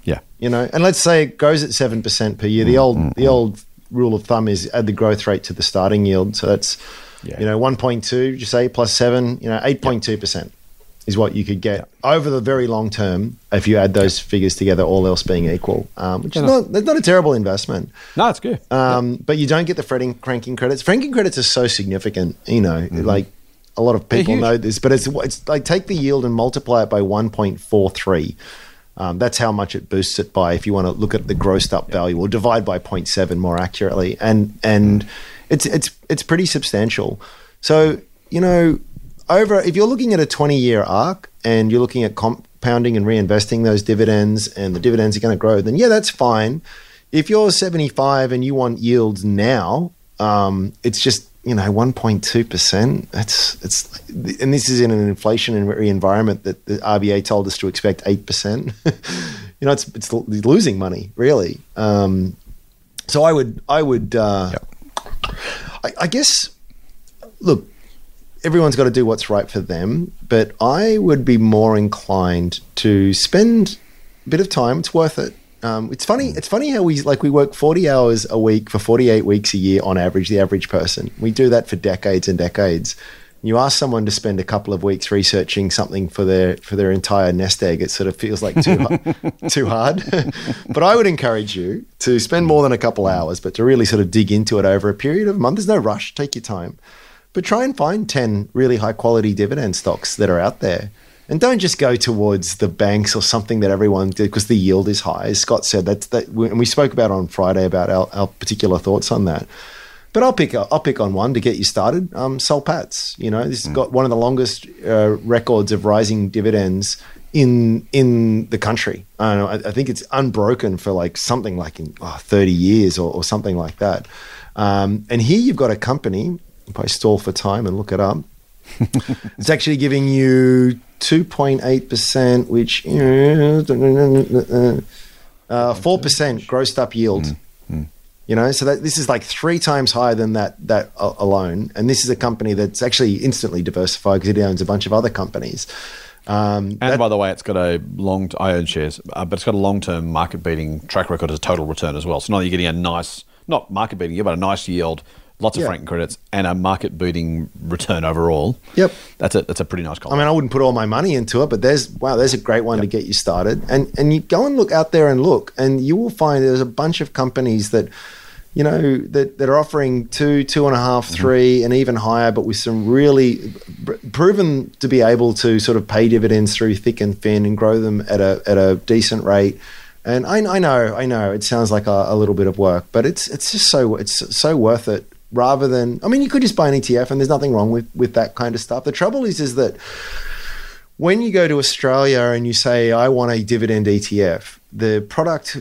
Yeah. you know, and let's say it goes at seven percent per year. The mm, old mm, the mm. old rule of thumb is add the growth rate to the starting yield. So that's Yeah. you know one point two. You say plus seven. You know, eight point two percent is what you could get over the very long term if you add those figures together, all else being equal. Um, which is not not a terrible investment. No, it's good. Um, But you don't get the fretting, cranking credits. Franking credits are so significant. You know, like a lot of people know this, but it's it's like take the yield and multiply it by one point four three. Um, that's how much it boosts it by. If you want to look at the grossed up value, or divide by 0.7 more accurately, and and it's it's it's pretty substantial. So you know, over if you're looking at a 20 year arc and you're looking at compounding and reinvesting those dividends, and the dividends are going to grow, then yeah, that's fine. If you're 75 and you want yields now, um, it's just you know 1.2 percent. That's it's and this is in an inflationary environment that the RBA told us to expect eight percent. you know, it's it's losing money really. Um, so I would I would uh, I, I guess look everyone's got to do what's right for them, but I would be more inclined to spend a bit of time. It's worth it. Um, it's funny. It's funny how we like we work forty hours a week for forty eight weeks a year on average. The average person. We do that for decades and decades. You ask someone to spend a couple of weeks researching something for their for their entire nest egg. It sort of feels like too too hard. but I would encourage you to spend more than a couple hours, but to really sort of dig into it over a period of a month. There's no rush. Take your time but try and find 10 really high quality dividend stocks that are out there. And don't just go towards the banks or something that everyone did because the yield is high. As Scott said, that's that, and we spoke about on Friday about our, our particular thoughts on that. But I'll pick I'll pick on one to get you started. Um, Soul Patts, you know, this has got one of the longest uh, records of rising dividends in in the country. I, don't know, I, I think it's unbroken for like something like in oh, thirty years or, or something like that. Um, and here you've got a company. If I stall for time and look it up, it's actually giving you 2.8%, which uh, 4% grossed up yield. You know, so that this is like three times higher than that that a- alone. And this is a company that's actually instantly diversified because it owns a bunch of other companies. Um, And that- by the way, it's got a long. I own shares, uh, but it's got a long-term market-beating track record as a total return as well. So now you're getting a nice, not market-beating, but a nice yield, lots of Yeah. franking credits, and a market-beating return overall. Yep. that's a that's a pretty nice call. I mean, I wouldn't put all my money into it, but there's wow, there's a great one to get you started. And and you go and look out there and look, and you will find there's a bunch of companies that, you know, that, that are offering two, two and a half, mm-hmm. three, and even higher, but with some really pr- proven to be able to sort of pay dividends through thick and thin and grow them at a at a decent rate. And I, I know, I know, it sounds like a, a little bit of work, but it's it's just so it's so worth it. Rather than, I mean, you could just buy an ETF, and there's nothing wrong with with that kind of stuff. The trouble is, is that when you go to Australia and you say, I want a dividend ETF, the product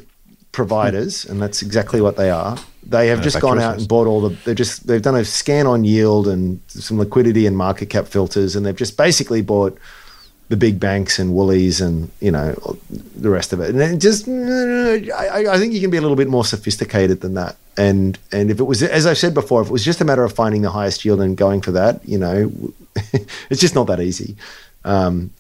providers, hmm. and that's exactly what they are, they have just gone out and bought all the, they've just, they've done a scan on yield and some liquidity and market cap filters, and they've just basically bought the big banks and Woolies and, you know, the rest of it. And it just, I, I think you can be a little bit more sophisticated than that. And, and if it was, as I said before, if it was just a matter of finding the highest yield and going for that, you know, it's just not that easy. Um,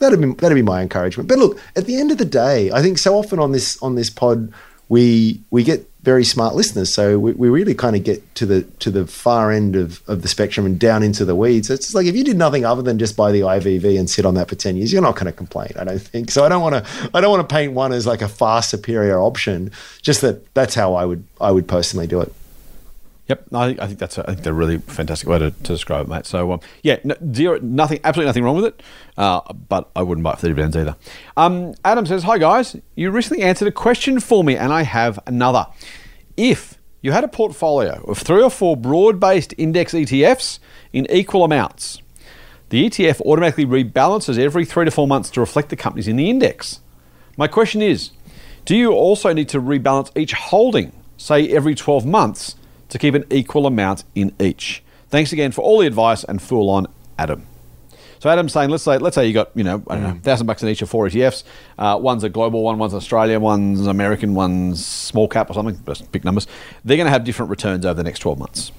that'd be that'd be my encouragement. But look, at the end of the day, I think so often on this on this pod we we get very smart listeners. So we, we really kind of get to the to the far end of, of the spectrum and down into the weeds. It's like if you did nothing other than just buy the IVV and sit on that for ten years, you're not going to complain. I don't think so. I don't want to I don't want to paint one as like a far superior option. Just that that's how I would I would personally do it. Yep, I think, I think that's a, I think they're really fantastic way to, to describe it, mate. So um, yeah, no, zero, nothing, absolutely nothing wrong with it, uh, but I wouldn't buy it for the dividends either. Um, Adam says, "Hi guys, you recently answered a question for me, and I have another. If you had a portfolio of three or four broad-based index ETFs in equal amounts, the ETF automatically rebalances every three to four months to reflect the companies in the index. My question is, do you also need to rebalance each holding, say every 12 months?" To keep an equal amount in each. Thanks again for all the advice and fool on Adam. So Adam's saying, let's say, let's say you got, you know, I don't know, thousand bucks in each of four ETFs. Uh, one's a global one, one's Australia, one's American, one's small cap or something. Just pick numbers. They're going to have different returns over the next twelve months.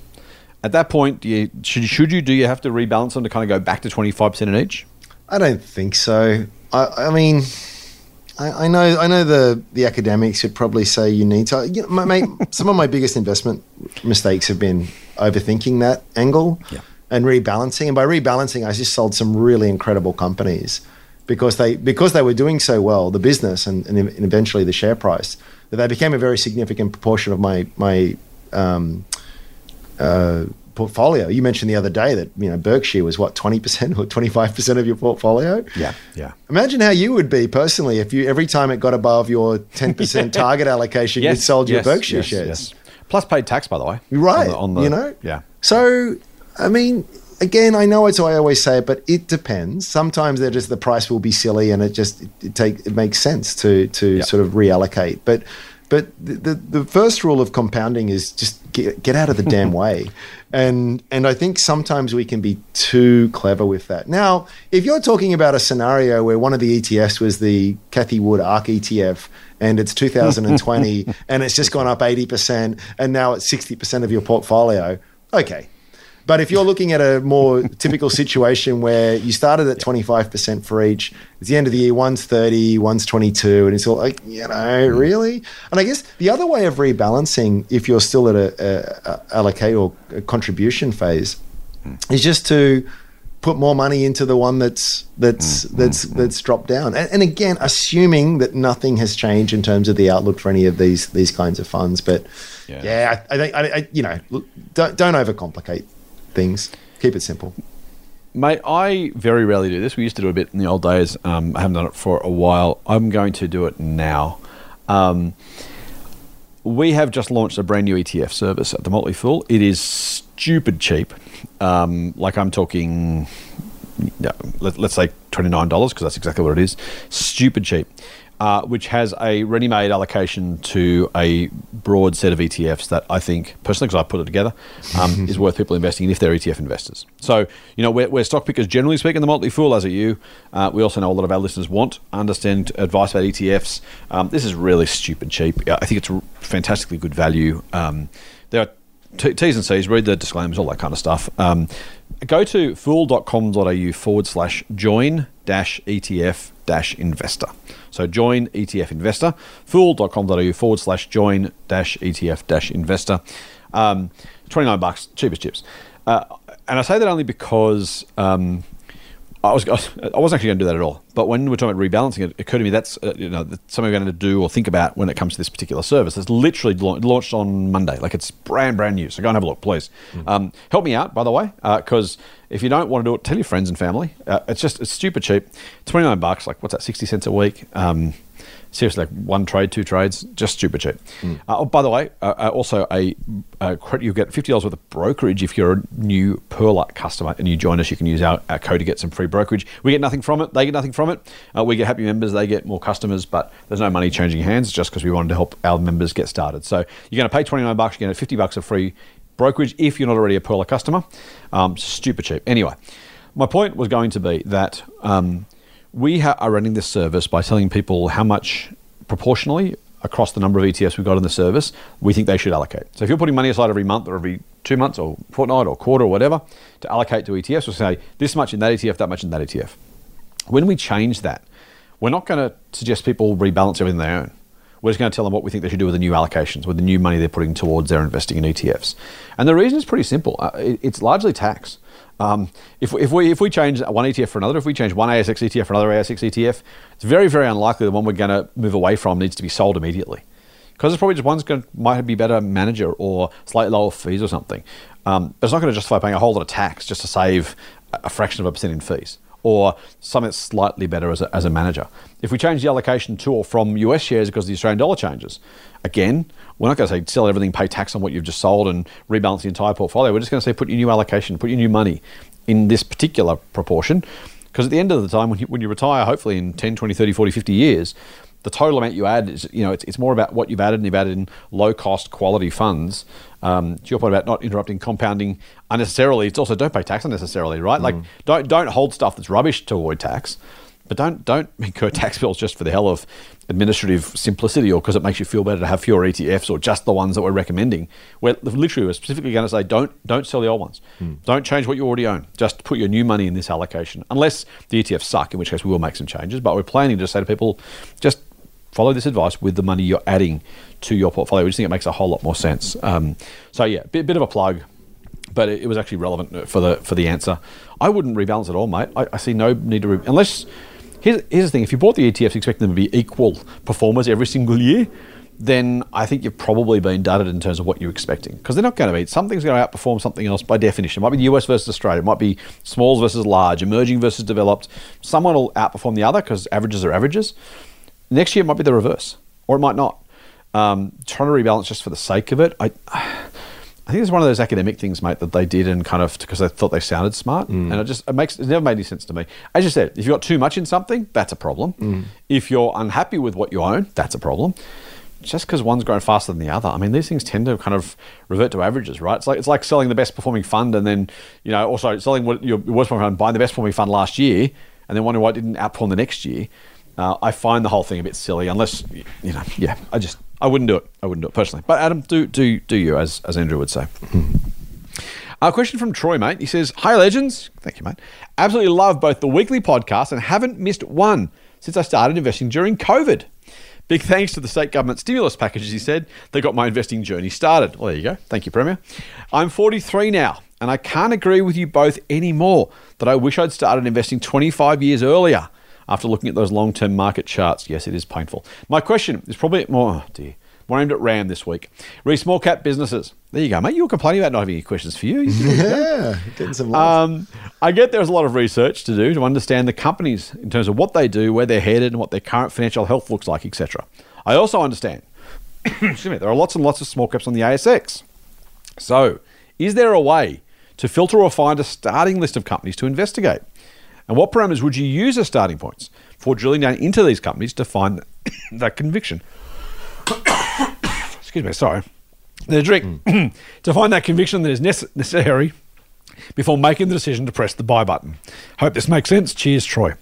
At that point, do you, should, should you do you have to rebalance them to kind of go back to twenty five percent in each? I don't think so. I, I mean, I, I, know I know the the academics would probably say you need to. You know, my, my, some of my biggest investment mistakes have been overthinking that angle Yeah. and rebalancing. And by rebalancing, I just sold some really incredible companies because they because they were doing so well, the business and, and, and eventually the share price, that they became a very significant proportion of my my um, uh, portfolio. You mentioned the other day that you know Berkshire was what twenty percent or twenty five percent of your portfolio. Yeah, yeah. Imagine how you would be personally if you every time it got above your ten percent target allocation, you sold your Berkshire yes, shares. yes. Plus paid tax, by the way. Right. On the, on the- you know? Yeah. So, I mean, again, I know it's I always say it, but it depends. Sometimes they're just the price will be silly, and it just it, take it makes sense to to Yeah. sort of reallocate. But but the, the the first rule of compounding is just get get out of the damn way. And and I think sometimes we can be too clever with that. Now, if you're talking about a scenario where one of the ETFs was the Cathie Wood ARK ETF and it's 2020 and it's just gone up 80% and now it's 60% of your portfolio, okay. But if you're looking at a more typical situation where you started at 25% for each, at the end of the year, one's 30, one's 22, and it's all like, you know, really? And I guess the other way of rebalancing, if you're still at a, a, a allocate or a contribution phase, hmm. is just to put more money into the one that's that's hmm. Hmm. that's that's dropped down. And, and again, assuming that nothing has changed in terms of the outlook for any of these these kinds of funds. But Yeah. yeah, I, think I, I, you know, don't don't overcomplicate things. Keep it simple. Mate, I very rarely do this. We used to do a bit in the old days. Um, I haven't done it for a while. I'm going to do it now. Um, we have just launched a brand new ETF service at the Motley Fool. It is stupid cheap. Um, like I'm talking, yeah, let, let's say $29 because that's exactly what it is. Stupid cheap. Uh, which has a ready-made allocation to a broad set of ETFs that I think, personally, because I put it together, um, is worth people investing in if they're ETF investors. So, you know, we're, we're stock pickers generally speaking, the Motley Fool, as are you. Uh, we also know a lot of our listeners want, understand advice about ETFs. Um, this is really stupid cheap. I think it's fantastically good value. Um, there are T- T's and C's, read the disclaimers, all that kind of stuff. Um, go to fool.com.au forward slash join dash ETF dash investor. So join ETF investor, fool.com.au forward slash join dash ETF dash investor. Um, 29 bucks, cheapest chips. Uh, and I say that only because um, I was I wasn't actually going to do that at all. But when we're talking about rebalancing, it occurred to me that's uh, you know that's something we're going to do or think about when it comes to this particular service. It's literally lau- launched on Monday, like it's brand brand new. So go and have a look, please. Um, help me out, by the way, because if you don't want to do it, tell your friends and family. Uh, it's just it's stupid cheap, twenty nine bucks. Like what's that, sixty cents a week? Um, seriously, like one trade, two trades, just super cheap. Uh, oh, by the way, uh, uh, also a, uh credit, you'll get fifty dollars worth of brokerage if you're a new Pearler customer and you join us. You can use our, our code to get some free brokerage. We get nothing from it; they get nothing from it. Uh, we get happy members; they get more customers, but there's no money changing hands. Just because we wanted to help our members get started. So you're going to pay twenty nine bucks. You're going to get fifty bucks of free brokerage if you're not already a Pearler customer. Um, super cheap. Anyway, my point was going to be that. Um, we ha- are running this service by telling people how much proportionally across the number of ETFs we've got in the service we think they should allocate. So if you're putting money aside every month or every two months or fortnight or quarter or whatever to allocate to ETFs, we'll say this much in that ETF, that much in that ETF. When we change that, we're not going to suggest people rebalance everything they own. We're just going to tell them what we think they should do with the new allocations, with the new money they're putting towards their investing in ETFs. And the reason is pretty simple. Uh, it's largely tax. Um, if, if, we, if we change one ETF for another, if we change one ASX ETF for another ASX ETF, it's very, very unlikely the one we're going to move away from needs to be sold immediately. Because it's probably just one's going might be better manager or slightly lower fees or something. Um, but it's not going to justify paying a whole lot of tax just to save a fraction of a percent in fees or something slightly better as a, as a manager. If we change the allocation to or from US shares because the Australian dollar changes, again, we're not going to say sell everything, pay tax on what you've just sold and rebalance the entire portfolio. We're just going to say put your new allocation, put your new money in this particular proportion. Because at the end of the time, when you, when you retire, hopefully in 10, 20, 30, 40, 50 years, the total amount you add is, you know, it's, it's more about what you've added and you've added in low cost quality funds. Um, to your point about not interrupting compounding unnecessarily, it's also don't pay tax unnecessarily, right? Mm. Like don't don't hold stuff that's rubbish to avoid tax, but don't don't incur tax bills just for the hell of administrative simplicity or because it makes you feel better to have fewer ETFs or just the ones that we're recommending. We're literally we're specifically going to say don't don't sell the old ones. Mm. Don't change what you already own. Just put your new money in this allocation. Unless the ETFs suck, in which case we will make some changes. But we're planning to say to people, just follow this advice with the money you're adding to your portfolio. We just think it makes a whole lot more sense. Um, so yeah, bit, bit of a plug, but it, it, was actually relevant for the for the answer. I wouldn't rebalance at all, mate. I, I see no need to re- unless. Here's, here's the thing: if you bought the ETFs expecting them to be equal performers every single year, then I think you've probably been dudded in terms of what you're expecting because they're not going to be. Something's going to outperform something else by definition. It might be the US versus Australia. It might be smalls versus large, emerging versus developed. Someone will outperform the other because averages are averages. Next year it might be the reverse, or it might not. Um, trying to rebalance just for the sake of it, I, I think it's one of those academic things, mate, that they did and kind of because they thought they sounded smart, mm. and it just it makes it never made any sense to me. As you said, if you've got too much in something, that's a problem. Mm. If you're unhappy with what you own, that's a problem. Just because one's growing faster than the other, I mean, these things tend to kind of revert to averages, right? It's like it's like selling the best performing fund and then you know also selling what your worst performing fund, buying the best performing fund last year, and then wondering why it didn't outperform the next year. Uh, I find the whole thing a bit silly, unless you know. Yeah, I just I wouldn't do it. I wouldn't do it personally. But Adam, do do do you as as Andrew would say. A question from Troy, mate. He says, "Hi, legends. Thank you, mate. Absolutely love both the weekly podcast and haven't missed one since I started investing during COVID. Big thanks to the state government stimulus packages." He said they got my investing journey started. Well, there you go. Thank you, Premier. I'm 43 now, and I can't agree with you both anymore that I wish I'd started investing 25 years earlier after looking at those long term market charts. Yes, it is painful. My question is probably more, oh dear, more aimed at RAM this week. Re small cap businesses. There you go, mate. You were complaining about not having any questions for you. yeah, getting some love. Um, I get there's a lot of research to do to understand the companies in terms of what they do, where they're headed, and what their current financial health looks like, etc. I also understand, excuse me, there are lots and lots of small caps on the ASX. So, is there a way to filter or find a starting list of companies to investigate? And what parameters would you use as starting points for drilling down into these companies to find that conviction? Excuse me, sorry. The drink mm. to find that conviction that is necessary before making the decision to press the buy button. Hope this makes sense. Cheers, Troy.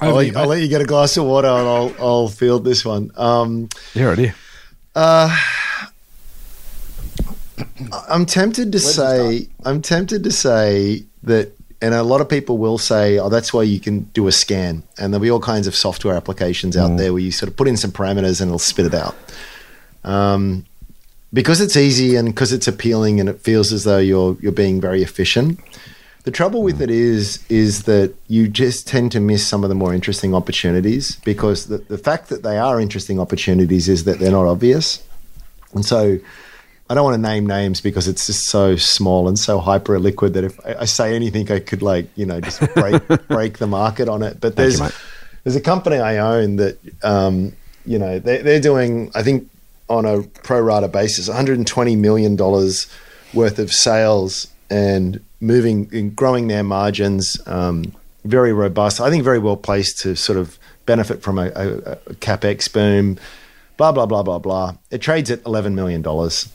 I'll let, you, I'll let, you, get a glass of water and I'll, I'll field this one. Um, yeah, right here. Uh, I'm tempted to say I'm tempted to say that and a lot of people will say, oh, that's why you can do a scan. And there'll be all kinds of software applications out mm. there where you sort of put in some parameters and it'll spit it out. Um, because it's easy and because it's appealing and it feels as though you're you're being very efficient. The trouble with it is is that you just tend to miss some of the more interesting opportunities because the, the fact that they are interesting opportunities is that they're not obvious. And so I don't want to name names because it's just so small and so hyper liquid that if I say anything, I could like you know just break break the market on it. But there's you, there's a company I own that um, you know they, they're doing I think on a pro rata basis 120 million dollars worth of sales and moving and growing their margins. Um, very robust. I think very well placed to sort of benefit from a, a, a capex boom. Blah blah blah blah blah. It trades at eleven million dollars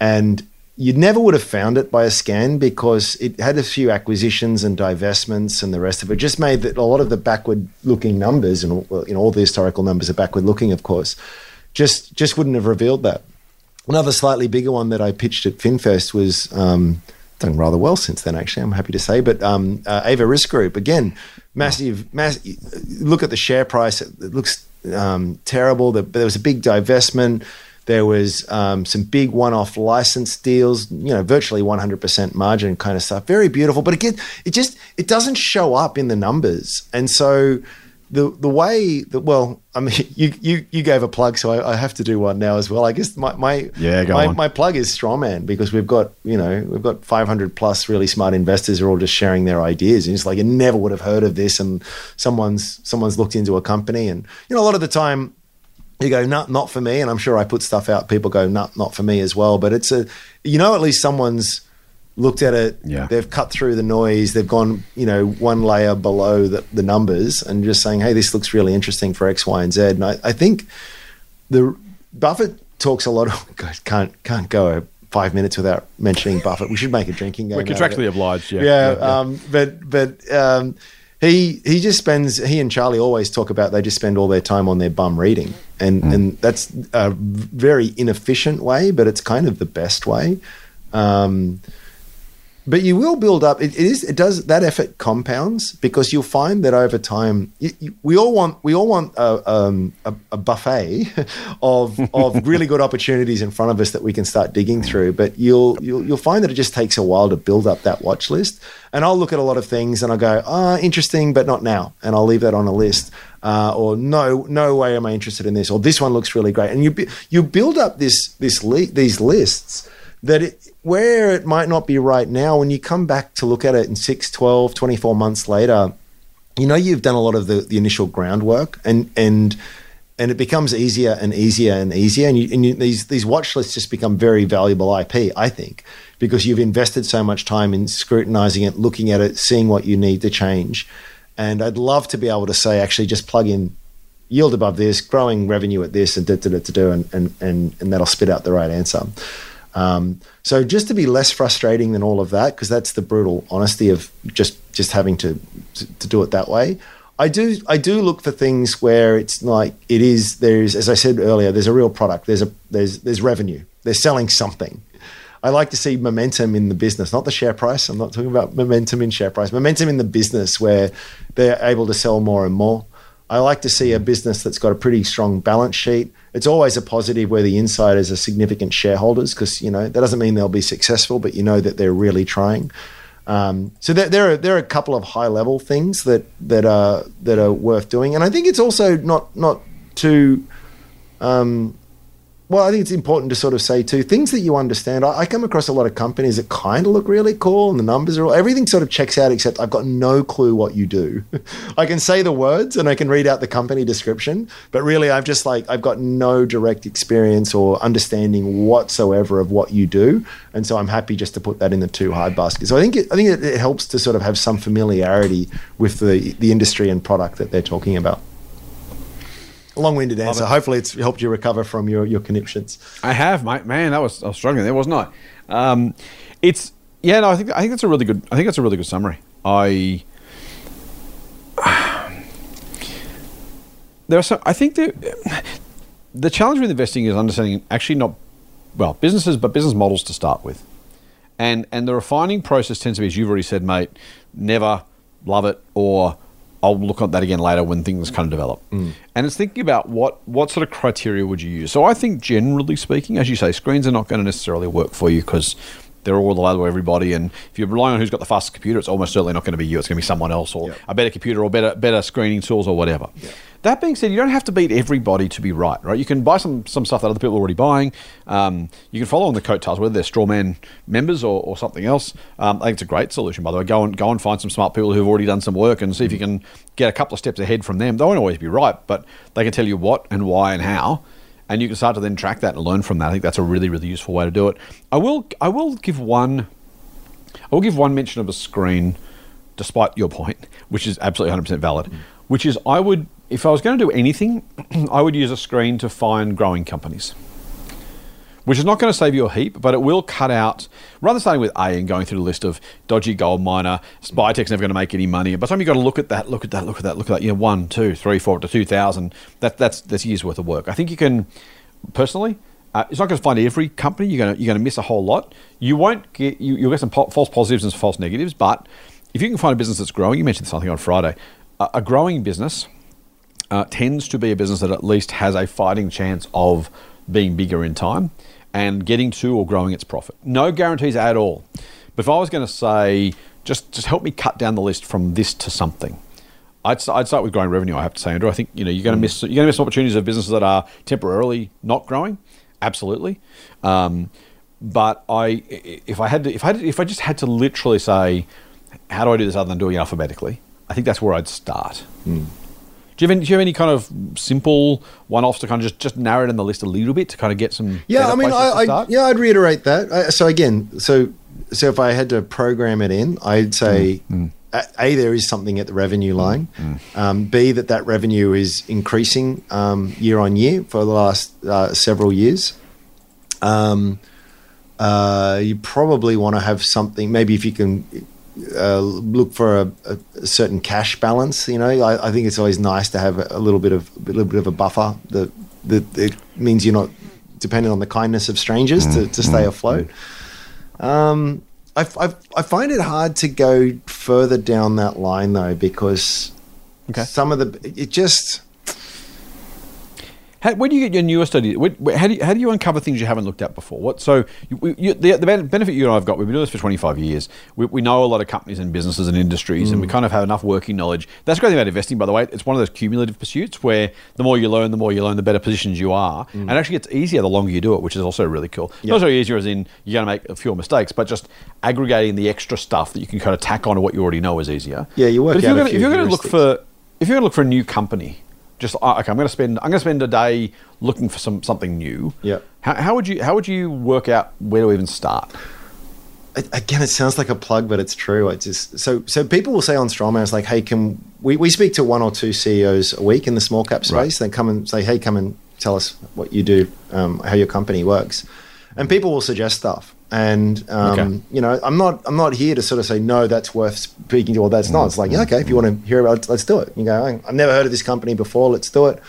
and you never would have found it by a scan because it had a few acquisitions and divestments and the rest of it just made that a lot of the backward looking numbers and well, you know all the historical numbers are backward looking of course just just wouldn't have revealed that another slightly bigger one that I pitched at FinFest was um, done rather well since then actually I'm happy to say but um, uh, Ava Risk Group again massive look at the share price it looks um, terrible. The, there was a big divestment. There was um, some big one-off license deals, you know, virtually 100% margin kind of stuff. Very beautiful, but again, it just it doesn't show up in the numbers, and so the the way that well, I mean, you you you gave a plug, so I, I have to do one now as well. I guess my my Yeah, my, on. my plug is Strawman because we've got you know we've got 500 plus really smart investors who are all just sharing their ideas, and it's like you never would have heard of this, and someone's someone's looked into a company, and you know a lot of the time you go not not for me and i'm sure i put stuff out people go not not for me as well but it's a you know at least someone's looked at it Yeah. they've cut through the noise they've gone you know one layer below the, the numbers and just saying hey this looks really interesting for x y and z and i, I think the buffett talks a lot of guys can't can't go five minutes without mentioning buffett we should make a drinking game We're contractually obliged. Yeah. yeah, Yeah, yeah. Um, but but um, he he just spends he and Charlie always talk about they just spend all their time on their bum reading, and Hmm. and that's a very inefficient way, but it's kind of the best way. Um, but you will build up. It, it is. It does. That effort compounds because you'll find that over time, you, you, we all want. We all want a, um, a, a buffet of of really good opportunities in front of us that we can start digging through. But you'll you'll you'll find that it just takes a while to build up that watch list. And I'll look at a lot of things and I go, ah, interesting, but not now, and I'll leave that on a list. Uh, or no, no way am I interested in this. Or this one looks really great, and you you build up this this these lists that it, where it might not be right now, when you come back to look at it in 6, 12, 24 months later, you know you've done a lot of the, the initial groundwork and and and it becomes easier and easier and easier. And, you, and you, these these watch lists just become very valuable IP I think because you've invested so much time in scrutinizing it looking at it seeing what you need to change. And I'd love to be able to say actually just plug in yield above this growing revenue at this and da, da, da, da, and, and and and that'll spit out the right answer um, so just to be less frustrating than all of that, because that's the brutal honesty of just just having to, to do it that way. I do I do look for things where it's like it is there's as I said earlier there's a real product there's a there's there's revenue they're selling something. I like to see momentum in the business, not the share price. I'm not talking about momentum in share price, momentum in the business where they're able to sell more and more. I like to see a business that's got a pretty strong balance sheet. It's always a positive where the insiders are significant shareholders because you know that doesn't mean they'll be successful, but you know that they're really trying. Um, so there, there are there are a couple of high level things that that are that are worth doing, and I think it's also not not too. Um, well, I think it's important to sort of say too things that you understand. I, I come across a lot of companies that kind of look really cool, and the numbers are all everything sort of checks out, except I've got no clue what you do. I can say the words and I can read out the company description, but really, I've just like I've got no direct experience or understanding whatsoever of what you do, and so I'm happy just to put that in the two hard basket. So I think it, I think it, it helps to sort of have some familiarity with the the industry and product that they're talking about. Long-winded answer. Hopefully, it's helped you recover from your your conniptions. I have, mate. Man, that was I was struggling there, wasn't I? Um, it's yeah. No, I think I think that's a really good. I think that's a really good summary. I there are some. I think that the challenge with investing is understanding actually not well businesses, but business models to start with, and and the refining process tends to be, as you've already said, mate. Never love it or I'll look at that again later when things kind of develop. Mm. And it's thinking about what what sort of criteria would you use. So I think generally speaking, as you say, screens are not going to necessarily work for you because they're all allowed to everybody. And if you're relying on who's got the fastest computer, it's almost certainly not going to be you. It's going to be someone else or Yep. a better computer or better better screening tools or whatever. That being said, you don't have to beat everybody to be right, right? You can buy some some stuff that other people are already buying. Um, you can follow on the coattails, whether they're Strawman members or, or something else. Um, I think it's a great solution, by the way. Go and go and find some smart people who've already done some work and see if you can get a couple of steps ahead from them. They won't always be right, but they can tell you what and why and how and you can start to then track that and learn from that. I think that's a really, really useful way to do it. I will, I will give one, I will give one mention of a screen, despite your point, which is absolutely 100% valid. Which is, I would, if I was going to do anything, I would use a screen to find growing companies. Which is not going to save you a heap, but it will cut out. Rather than starting with A and going through the list of dodgy gold miner, Spytek's never going to make any money. By the time you've got to look at that, look at that, look at that, look at that, you know, one, two, three, four, up to two thousand. That that's that's years worth of work. I think you can, personally, uh, it's not going to find every company. You're going to you're going to miss a whole lot. You won't get you, you'll get some po- false positives and false negatives. But if you can find a business that's growing, you mentioned something on Friday, a, a growing business uh, tends to be a business that at least has a fighting chance of being bigger in time and getting to or growing its profit. No guarantees at all. But if I was going to say, just just help me cut down the list from this to something. I'd, I'd start with growing revenue. I have to say, Andrew. I think you know you're going to miss you're going to miss opportunities of businesses that are temporarily not growing. Absolutely, um, but I if I had to if I had if I just had to literally say, how do I do this other than doing it alphabetically? I think that's where I'd start. Do you, have any, you have any kind of simple one-offs to kind of just, just narrow it in the list a little bit to kind of get some? Yeah, I mean, I, I yeah, I'd reiterate that. I, so again, so so if I had to program it in, I'd say Mm, a, there is something at the revenue line. Um, B that that revenue is increasing um, year on year for the last uh, several years. Um, uh, you probably want to have something. Maybe if you can uh, look for a, a, certain cash balance. You know, I, I think it's always nice to have a, little bit of a little bit of a buffer. That that it means you're not dependent on the kindness of strangers to, to stay afloat. Um, I, I, I find it hard to go further down that line though because Okay. some of the it just How, where do you get your newer study? Where, how, do you, how do you uncover things you haven't looked at before? What so you, you, the, the benefit you and I have got? We've been doing this for twenty five years. We, we know a lot of companies and businesses and industries, and we mm. kind of have enough working knowledge. That's the great thing about investing, by the way. It's one of those cumulative pursuits where the more you learn, the more you learn, the better positions you are, mm. and actually it's easier the longer you do it, which is also really cool. Not so easier as in you're going to make fewer mistakes, but just aggregating the extra stuff that you can kind of tack on to what you already know is easier. Yeah, you work But if out you're a gonna, if few you're going to look for if you're going to look for a new company, just uh, okay, I'm going to spend I'm going to spend a day looking for some something new. Yeah. How, how would you how would you work out where to even start? again, it sounds like a plug, but it's true. It just so so people will say on Strawman, it's like, hey, can we we speak to one or two CEOs a week in the small cap space? They come and say, hey, come and tell us what you do, um, how your company works, and people will suggest stuff. And um, Okay. you know, I'm not I'm not here to sort of say no, that's worth speaking to, or that's not. It's like, yeah, okay, if you want to hear about, it, let's do it. You go, I've never heard of this company before. Let's do it.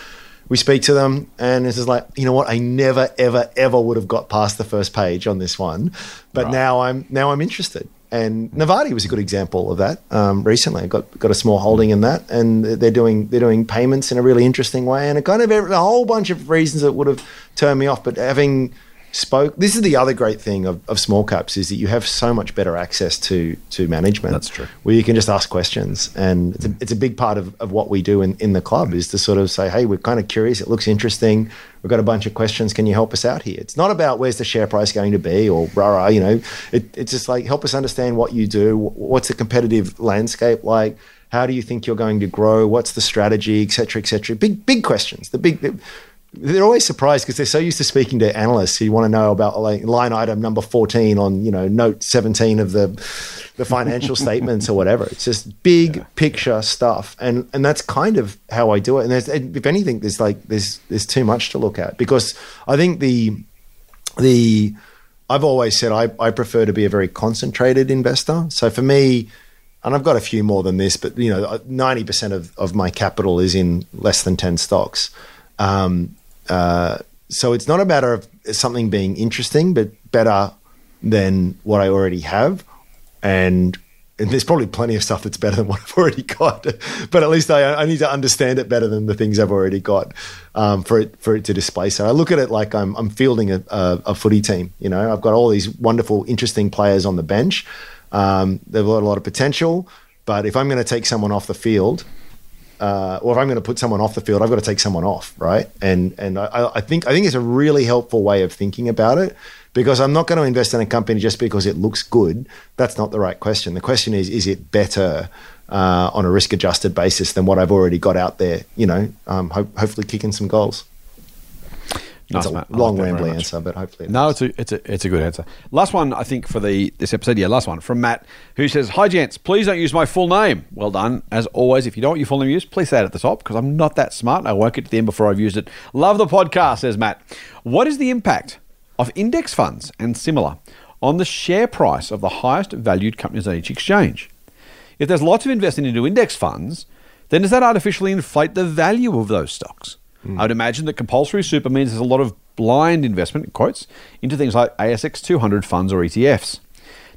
We speak to them, and it's just like, you know what? I never, ever, ever would have got past the first page on this one, but Right. now I'm now I'm interested. And Novatti was a good example of that. Um, recently, I got got a small holding in that, and they're doing they're doing payments in a really interesting way, and a kind of a whole bunch of reasons that would have turned me off. But having spoke, this is the other great thing of, of small caps is that you have so much better access to to management. That's true. Where you can just ask questions, and it's a, it's a big part of, of what we do in, in the club is to sort of say, hey, we're kind of curious. It looks interesting. We've got a bunch of questions. Can you help us out here? It's not about where's the share price going to be or rah rah. You know, it, it's just like help us understand what you do. What's the competitive landscape like? How do you think you're going to grow? What's the strategy, et cetera, et cetera? Big big questions. The big the, they're always surprised because they're so used to speaking to analysts who want to know about like line item number 14 on you know note 17 of the the financial statements or whatever it's just big picture stuff and and that's kind of how i do it and there's if anything there's like there's there's too much to look at because i think the the I've always said I, I prefer to be a very concentrated investor. So for me, and I've got a few more than this, but you know, ninety percent of, of my capital is in less than ten stocks. Um, uh, so it's not a matter of something being interesting, but better than what I already have, and and there's probably plenty of stuff that's better than what I've already got. but at least I, I need to understand it better than the things I've already got um, for it for it to display. So I look at it like I'm I'm fielding a, a, a footy team. You know, I've got all these wonderful, interesting players on the bench. Um, they've got a lot of potential, but if I'm going to take someone off the field, uh, or if I'm going to put someone off the field, I've got to take someone off, right? And and I, I think I think it's a really helpful way of thinking about it because I'm not going to invest in a company just because it looks good. That's not the right question. The question is, is it better uh, on a risk adjusted basis than what I've already got out there? You know, um, ho- hopefully kicking some goals. Nice, it's a. I like long, very rambly answer, but hopefully, it No, it's a it's a it's a good answer. Last one, I think, for the this episode. Yeah, last one from Matt, who says, "Hi, gents. Please don't use my full name. Well done, as always. If you don't want your full name used, please say it at the top because I'm not that smart. and I won't get to the end before I've used it. Love the podcast," says Matt. What is the impact of index funds and similar on the share price of the highest valued companies on each exchange? If there's lots of investing into index funds, then does that artificially inflate the value of those stocks? Mm. I would imagine that compulsory super means there's a lot of blind investment, in quotes, into things like ASX 200 funds or ETFs.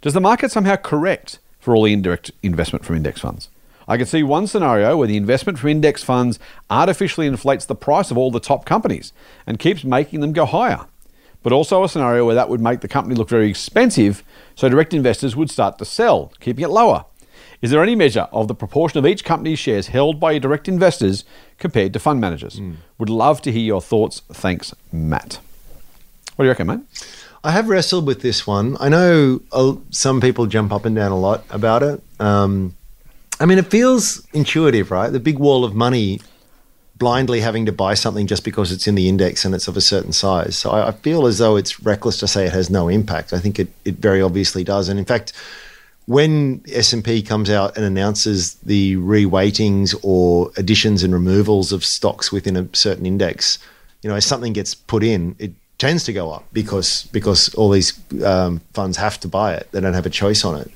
Does the market somehow correct for all the indirect investment from index funds? I can see one scenario where the investment from index funds artificially inflates the price of all the top companies and keeps making them go higher. But also a scenario where that would make the company look very expensive, so direct investors would start to sell, keeping it lower. Is there any measure of the proportion of each company's shares held by direct investors compared to fund managers? Would love to hear your thoughts. Thanks, Matt. What do you reckon, mate? I have wrestled with this one. I know uh, some people jump up and down a lot about it. Um, I mean, it feels intuitive, right? The big wall of money blindly having to buy something just because it's in the index and it's of a certain size. So I, I feel as though it's reckless to say it has no impact. I think it, it very obviously does. And in fact, when S&P comes out and announces the reweightings or additions and removals of stocks within a certain index, you know, as something gets put in, it tends to go up because because all these um, funds have to buy it. They don't have a choice on it.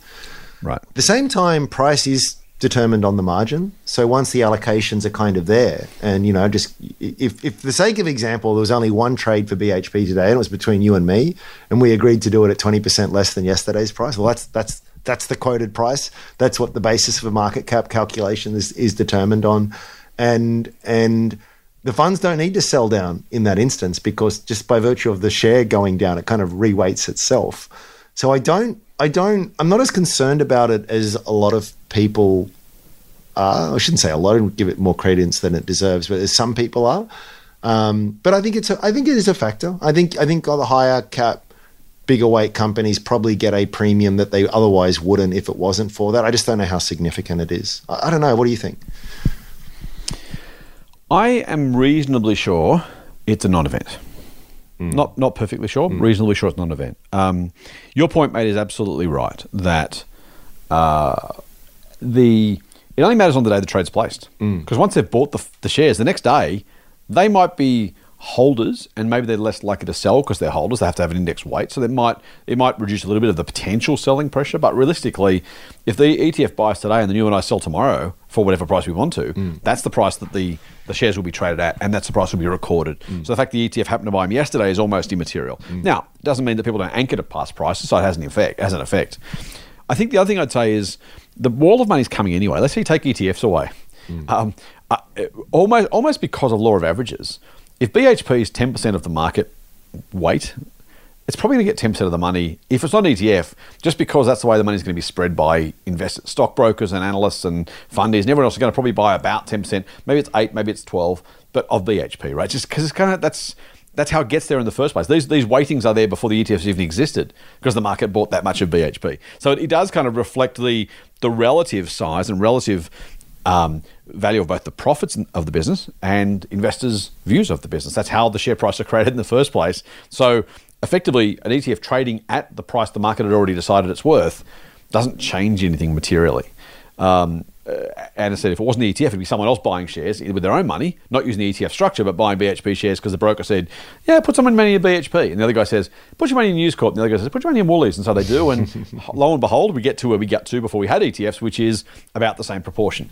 Right. At the same time, price is determined on the margin. So once the allocations are kind of there, and you know, just if, if for the sake of example, there was only one trade for BHP today, and it was between you and me, and we agreed to do it at twenty percent less than yesterday's price. Well, that's that's that's the quoted price. That's what the basis of a market cap calculation is, is determined on, and and the funds don't need to sell down in that instance because just by virtue of the share going down, it kind of reweights itself. So I don't, I don't, I'm not as concerned about it as a lot of people are. I shouldn't say a lot; I give it more credence than it deserves, but as some people are. Um, but I think it's, a, I think it is a factor. I think, I think the higher cap, bigger weight companies probably get a premium that they otherwise wouldn't if it wasn't for that. I just don't know how significant it is. I, I don't know. What do you think? I am reasonably sure it's a non-event. Not not perfectly sure. Reasonably sure it's not an event. Um, your point, mate, is absolutely right. That uh, the it only matters on the day the trade's placed. Because once they've bought the, the shares, the next day they might be holders, and maybe they're less likely to sell because they're holders. They have to have an index weight, so they might it might reduce a little bit of the potential selling pressure. But realistically, if the ETF buys today and the new and I sell tomorrow for whatever price we want to, that's the price that the the shares will be traded at, and that's the price will be recorded. So the fact the ETF happened to buy them yesterday is almost immaterial. Now, it doesn't mean that people don't anchor to past prices, so it has an effect. Has an effect. I think the other thing I'd say is the wall of money is coming anyway. Let's say you take ETFs away, um, uh, almost almost because of law of averages. If BHP is ten percent of the market weight, it's probably going to get 10% of the money if it's not an ETF, just because that's the way the money's going to be spread by invest stockbrokers and analysts and fundies, and everyone else is going to probably buy about 10%. Maybe it's 8, maybe it's 12, but of BHP, right? Just because it's kind of that's that's how it gets there in the first place. These these weightings are there before the ETFs even existed because the market bought that much of BHP. So it, it does kind of reflect the the relative size and relative um, value of both the profits of the business and investors' views of the business. That's how the share price are created in the first place. So effectively, an ETF trading at the price the market had already decided it's worth doesn't change anything materially. Um, uh, and I said, if it wasn't ETF, it'd be someone else buying shares with their own money, not using the ETF structure, but buying BHP shares because the broker said, "Yeah, put some money in BHP," and the other guy says, "Put your money in News Corp," and the other guy says, "Put your money in Woolies," and so they do, and lo and behold, we get to where we got to before we had ETFs, which is about the same proportion.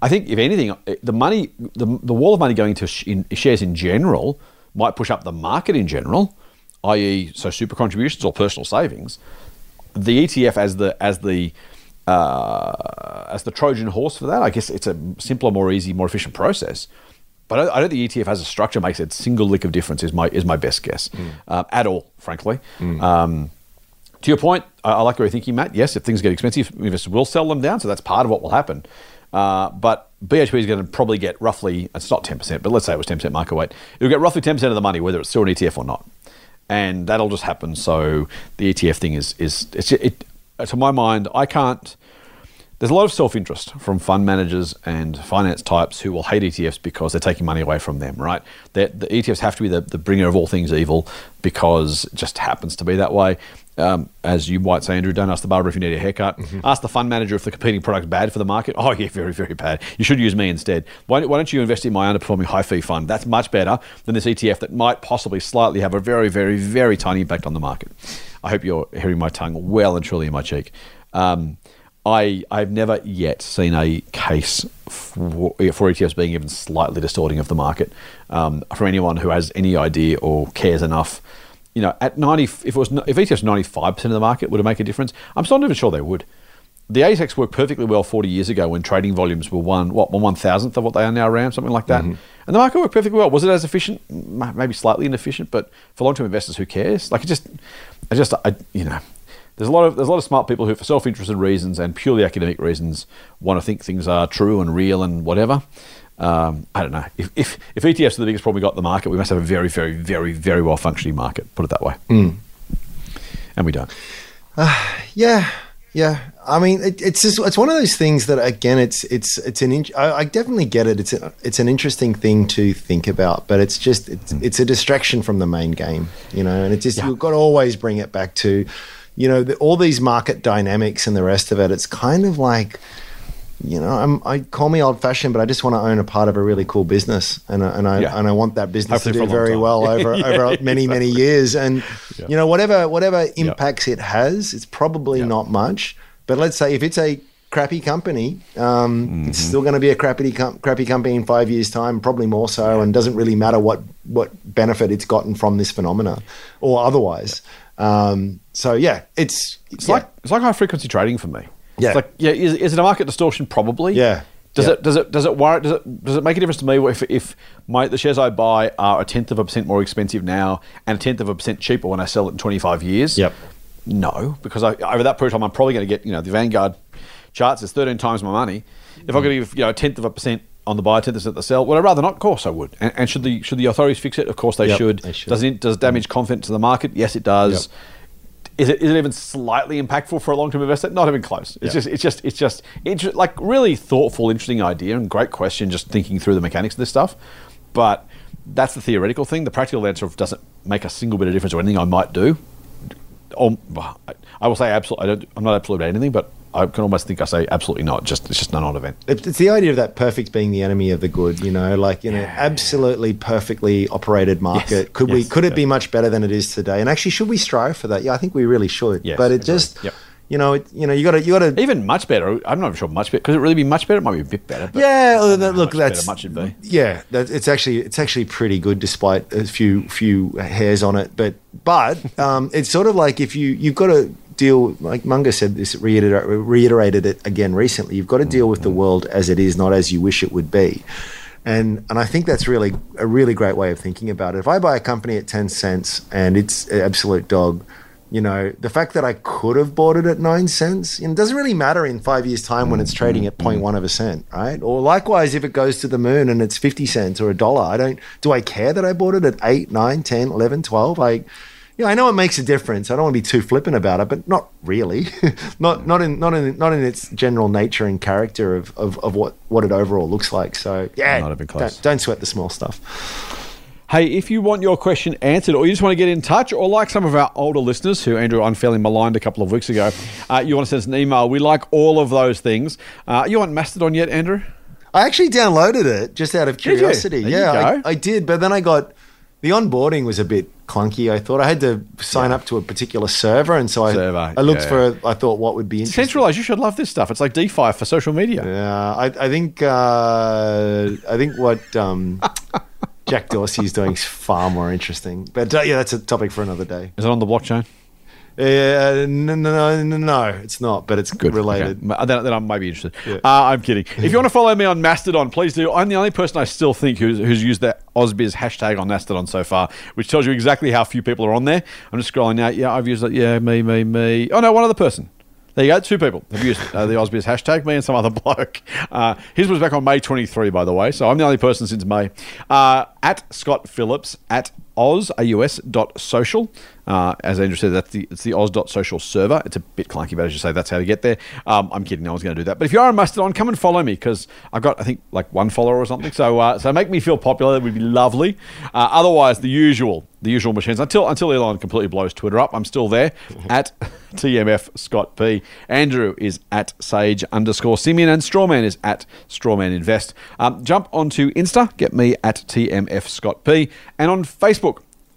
I think, if anything, the money, the, the wall of money going to sh- in shares in general might push up the market in general, i.e., so super contributions or personal savings. The ETF as the as the uh, as the Trojan horse for that. I guess it's a simpler, more easy, more efficient process. But I, I don't think ETF as a structure makes a single lick of difference. Is my is my best guess uh, at all, frankly. Um, to your point, I, I like your thinking, Matt. Yes, if things get expensive, investors will sell them down, so that's part of what will happen. Uh, but BHP is going to probably get roughly, it's not 10%, but let's say it was 10% market weight. It'll get roughly 10% of the money, whether it's still an ETF or not. And that'll just happen. So the ETF thing is, is it's, it, to my mind, I can't. There's a lot of self interest from fund managers and finance types who will hate ETFs because they're taking money away from them, right? They're, the ETFs have to be the, the bringer of all things evil because it just happens to be that way. Um, as you might say, Andrew, don't ask the barber if you need a haircut. Ask the fund manager if the competing product's bad for the market. Oh, yeah, very, very bad. You should use me instead. Why, why don't you invest in my underperforming high fee fund? That's much better than this ETF that might possibly slightly have a very, very, very tiny impact on the market. I hope you're hearing my tongue well and truly in my cheek. Um, I, I've never yet seen a case for, for ETFs being even slightly distorting of the market um, anyone who has any idea or cares enough. You know, at 90, if it was if ETFs 95% of the market, would it make a difference? I'm still not even sure they would. The ASX worked perfectly well 40 years ago when trading volumes were one what one one thousandth of what they are now around something like that, mm-hmm. and the market worked perfectly well. Was it as efficient? Maybe slightly inefficient, but for long term investors, who cares? Like it just, I just, I, you know. There's a lot of there's a lot of smart people who, for self-interested reasons and purely academic reasons, want to think things are true and real and whatever. Um, I don't know. If, if if ETFs are the biggest problem we got in the market, we must have a very, very, very, very well functioning market. Put it that way. Hmm. And we don't. Uh, yeah, yeah. I mean, it, it's just it's one of those things that again, it's it's it's an. In, I, I definitely get it. It's a, it's an interesting thing to think about, but it's just it's, mm. it's a distraction from the main game, you know. And it's just you've got to always bring it back to, you know, the, all these market dynamics and the rest of it. It's kind of like. You know, I'm, I call me old fashioned, but I just want to own a part of a really cool business, and I, and I Yeah. and I want that business Hopefully to do very time. well over Yeah, over many many years. And you know, whatever whatever impacts it has, it's probably not much. But let's say if it's a crappy company, um, Mm-hmm. it's still going to be a crappy com- crappy company in five years' time, probably more so, and doesn't really matter what what benefit it's gotten from this phenomena or otherwise. Um, so yeah, it's It's yeah. like it's like high frequency trading for me. Yeah. It's like yeah, is, is it a market distortion? Probably. Yeah. Does Yeah. it does it does it worry does it does it make a difference to me if if my the shares I buy are a tenth of a percent more expensive now and a tenth of a percent cheaper when I sell it in twenty five years? Yep. No, because I, over that period of time I'm probably going to get you know the Vanguard charts is thirteen times my money. If I'm going to give you know a tenth of a percent on the buy, tenth percent the sell, would I rather not? Of course I would. And, and should the should the authorities fix it? Of course they Yep, should. they should. Does it does it damage mm. confidence in the market? Yes, it does. Yep. Is it, is it even slightly impactful for a long term investor? Not even close. It's Yeah. just it's just it's just inter- like really thoughtful, interesting idea and great question. Just thinking through the mechanics of this stuff, but that's the theoretical thing. The practical answer doesn't make a single bit of difference or anything I might do. Or, I will say absolutely. I don't, I'm not absolute about anything, but I can almost think I say absolutely not. Just it's just a non-event. It's the idea of that perfect being the enemy of the good, you know, like in an absolutely perfectly operated market. Yes, Could we yes, could it be much better than it is today? And actually, should we strive for that? Yeah, I think we really should. Yes, but it just, Yep. you know, it, you know, you got to you got to Even much better. I'm not sure much better. Could it really be much better? It might be a bit better. But yeah, that- look, that's much should be. Yeah, that, it's actually it's actually pretty good despite a few few hairs on it. But but um, it's sort of like if you you've got to deal like Munger said this reiter- reiterated it again recently. You've got to deal with the mm-hmm. world as it is, not as you wish it would be. And and I think that's really a really great way of thinking about it. If I buy a company at ten cents and it's an absolute dog, you know, the fact that I could have bought it at nine cents, it doesn't really matter in five years' time when it's trading at mm-hmm. 0.1 of a cent, right? Or likewise, if it goes to the moon and it's 50 cents or a dollar, I don't, do I care that I bought it at 8, 9, 10, 11, 12? I, yeah, I know it makes a difference. I don't want to be too flippant about it, but not really. not not in not in not in its general nature and character of, of, of what, what it overall looks like. So yeah, Not even close. Don't, don't sweat the small stuff. Hey, if you want your question answered or you just want to get in touch, or like some of our older listeners who Andrew unfairly maligned a couple of weeks ago, uh, you want to send us an email, we like all of those things. Uh, you on Mastodon yet, Andrew? I actually downloaded it just out of curiosity. You yeah. I, I did, but then I got the onboarding was a bit clunky. I thought I had to sign up to a particular server, and so I, Server, I looked yeah. for. I thought what would be interesting. Centralized, you should love this stuff. It's like DeFi for social media. Yeah, I, I think uh, I think what um, Jack Dorsey is doing is far more interesting. But uh, yeah, that's a topic for another day. Is it on the blockchain? Uh, no, no, no, no, no, it's not. But it's Good. related. Okay. Then, then I might be interested. Yeah. Uh, I'm kidding. If you want to follow me on Mastodon, please do. I'm the only person I still think who's, who's used that Ausbiz hashtag on Mastodon so far, which tells you exactly how few people are on there. I'm just scrolling out. Yeah, I've used it. Yeah, me, me, me. Oh, no, one other person. There you go. Two people have used uh, the Ausbiz hashtag, me and some other bloke. Uh, his was back on May 23, by the way. So I'm the only person since May. Uh, at Scott Phillips, at Oz, A-U-S dot social. Uh, as Andrew said, that's the it's the aus.social server. It's a bit clunky, but as you say, that's how to get there. Um, I'm kidding, no one's going to do that. But if you are on Mastodon, come and follow me because I've got, I think, like one follower or something. So uh, so make me feel popular. That would be lovely. Uh, otherwise, the usual, the usual machines. Until until Elon completely blows Twitter up, I'm still there at TMF Scott P. Andrew is at Sage underscore Simian, and Strawman is at Strawman Invest. Um, jump onto Insta, get me at TMF Scott P, and on Facebook.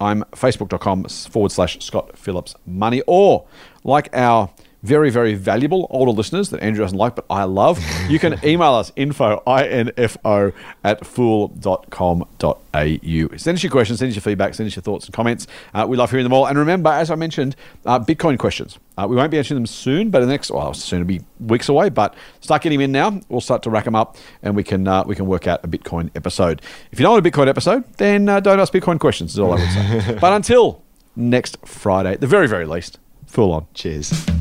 I'm facebook.com forward slash Scott Phillips Money. Or, like our very, very valuable older listeners that Andrew doesn't like, but I love, you can email us info, info at fool.com.au. Send us your questions, send us your feedback, send us your thoughts and comments. Uh, we love hearing them all. And remember, as I mentioned, uh, Bitcoin questions. Uh, we won't be answering them soon, but the next, well, soon it'll be weeks away, but start getting them in now. We'll start to rack them up and we can uh, we can work out a Bitcoin episode. If you don't want a Bitcoin episode, then uh, don't ask Bitcoin questions, is all I would say. but until next Friday, the very, very least, full on. Cheers.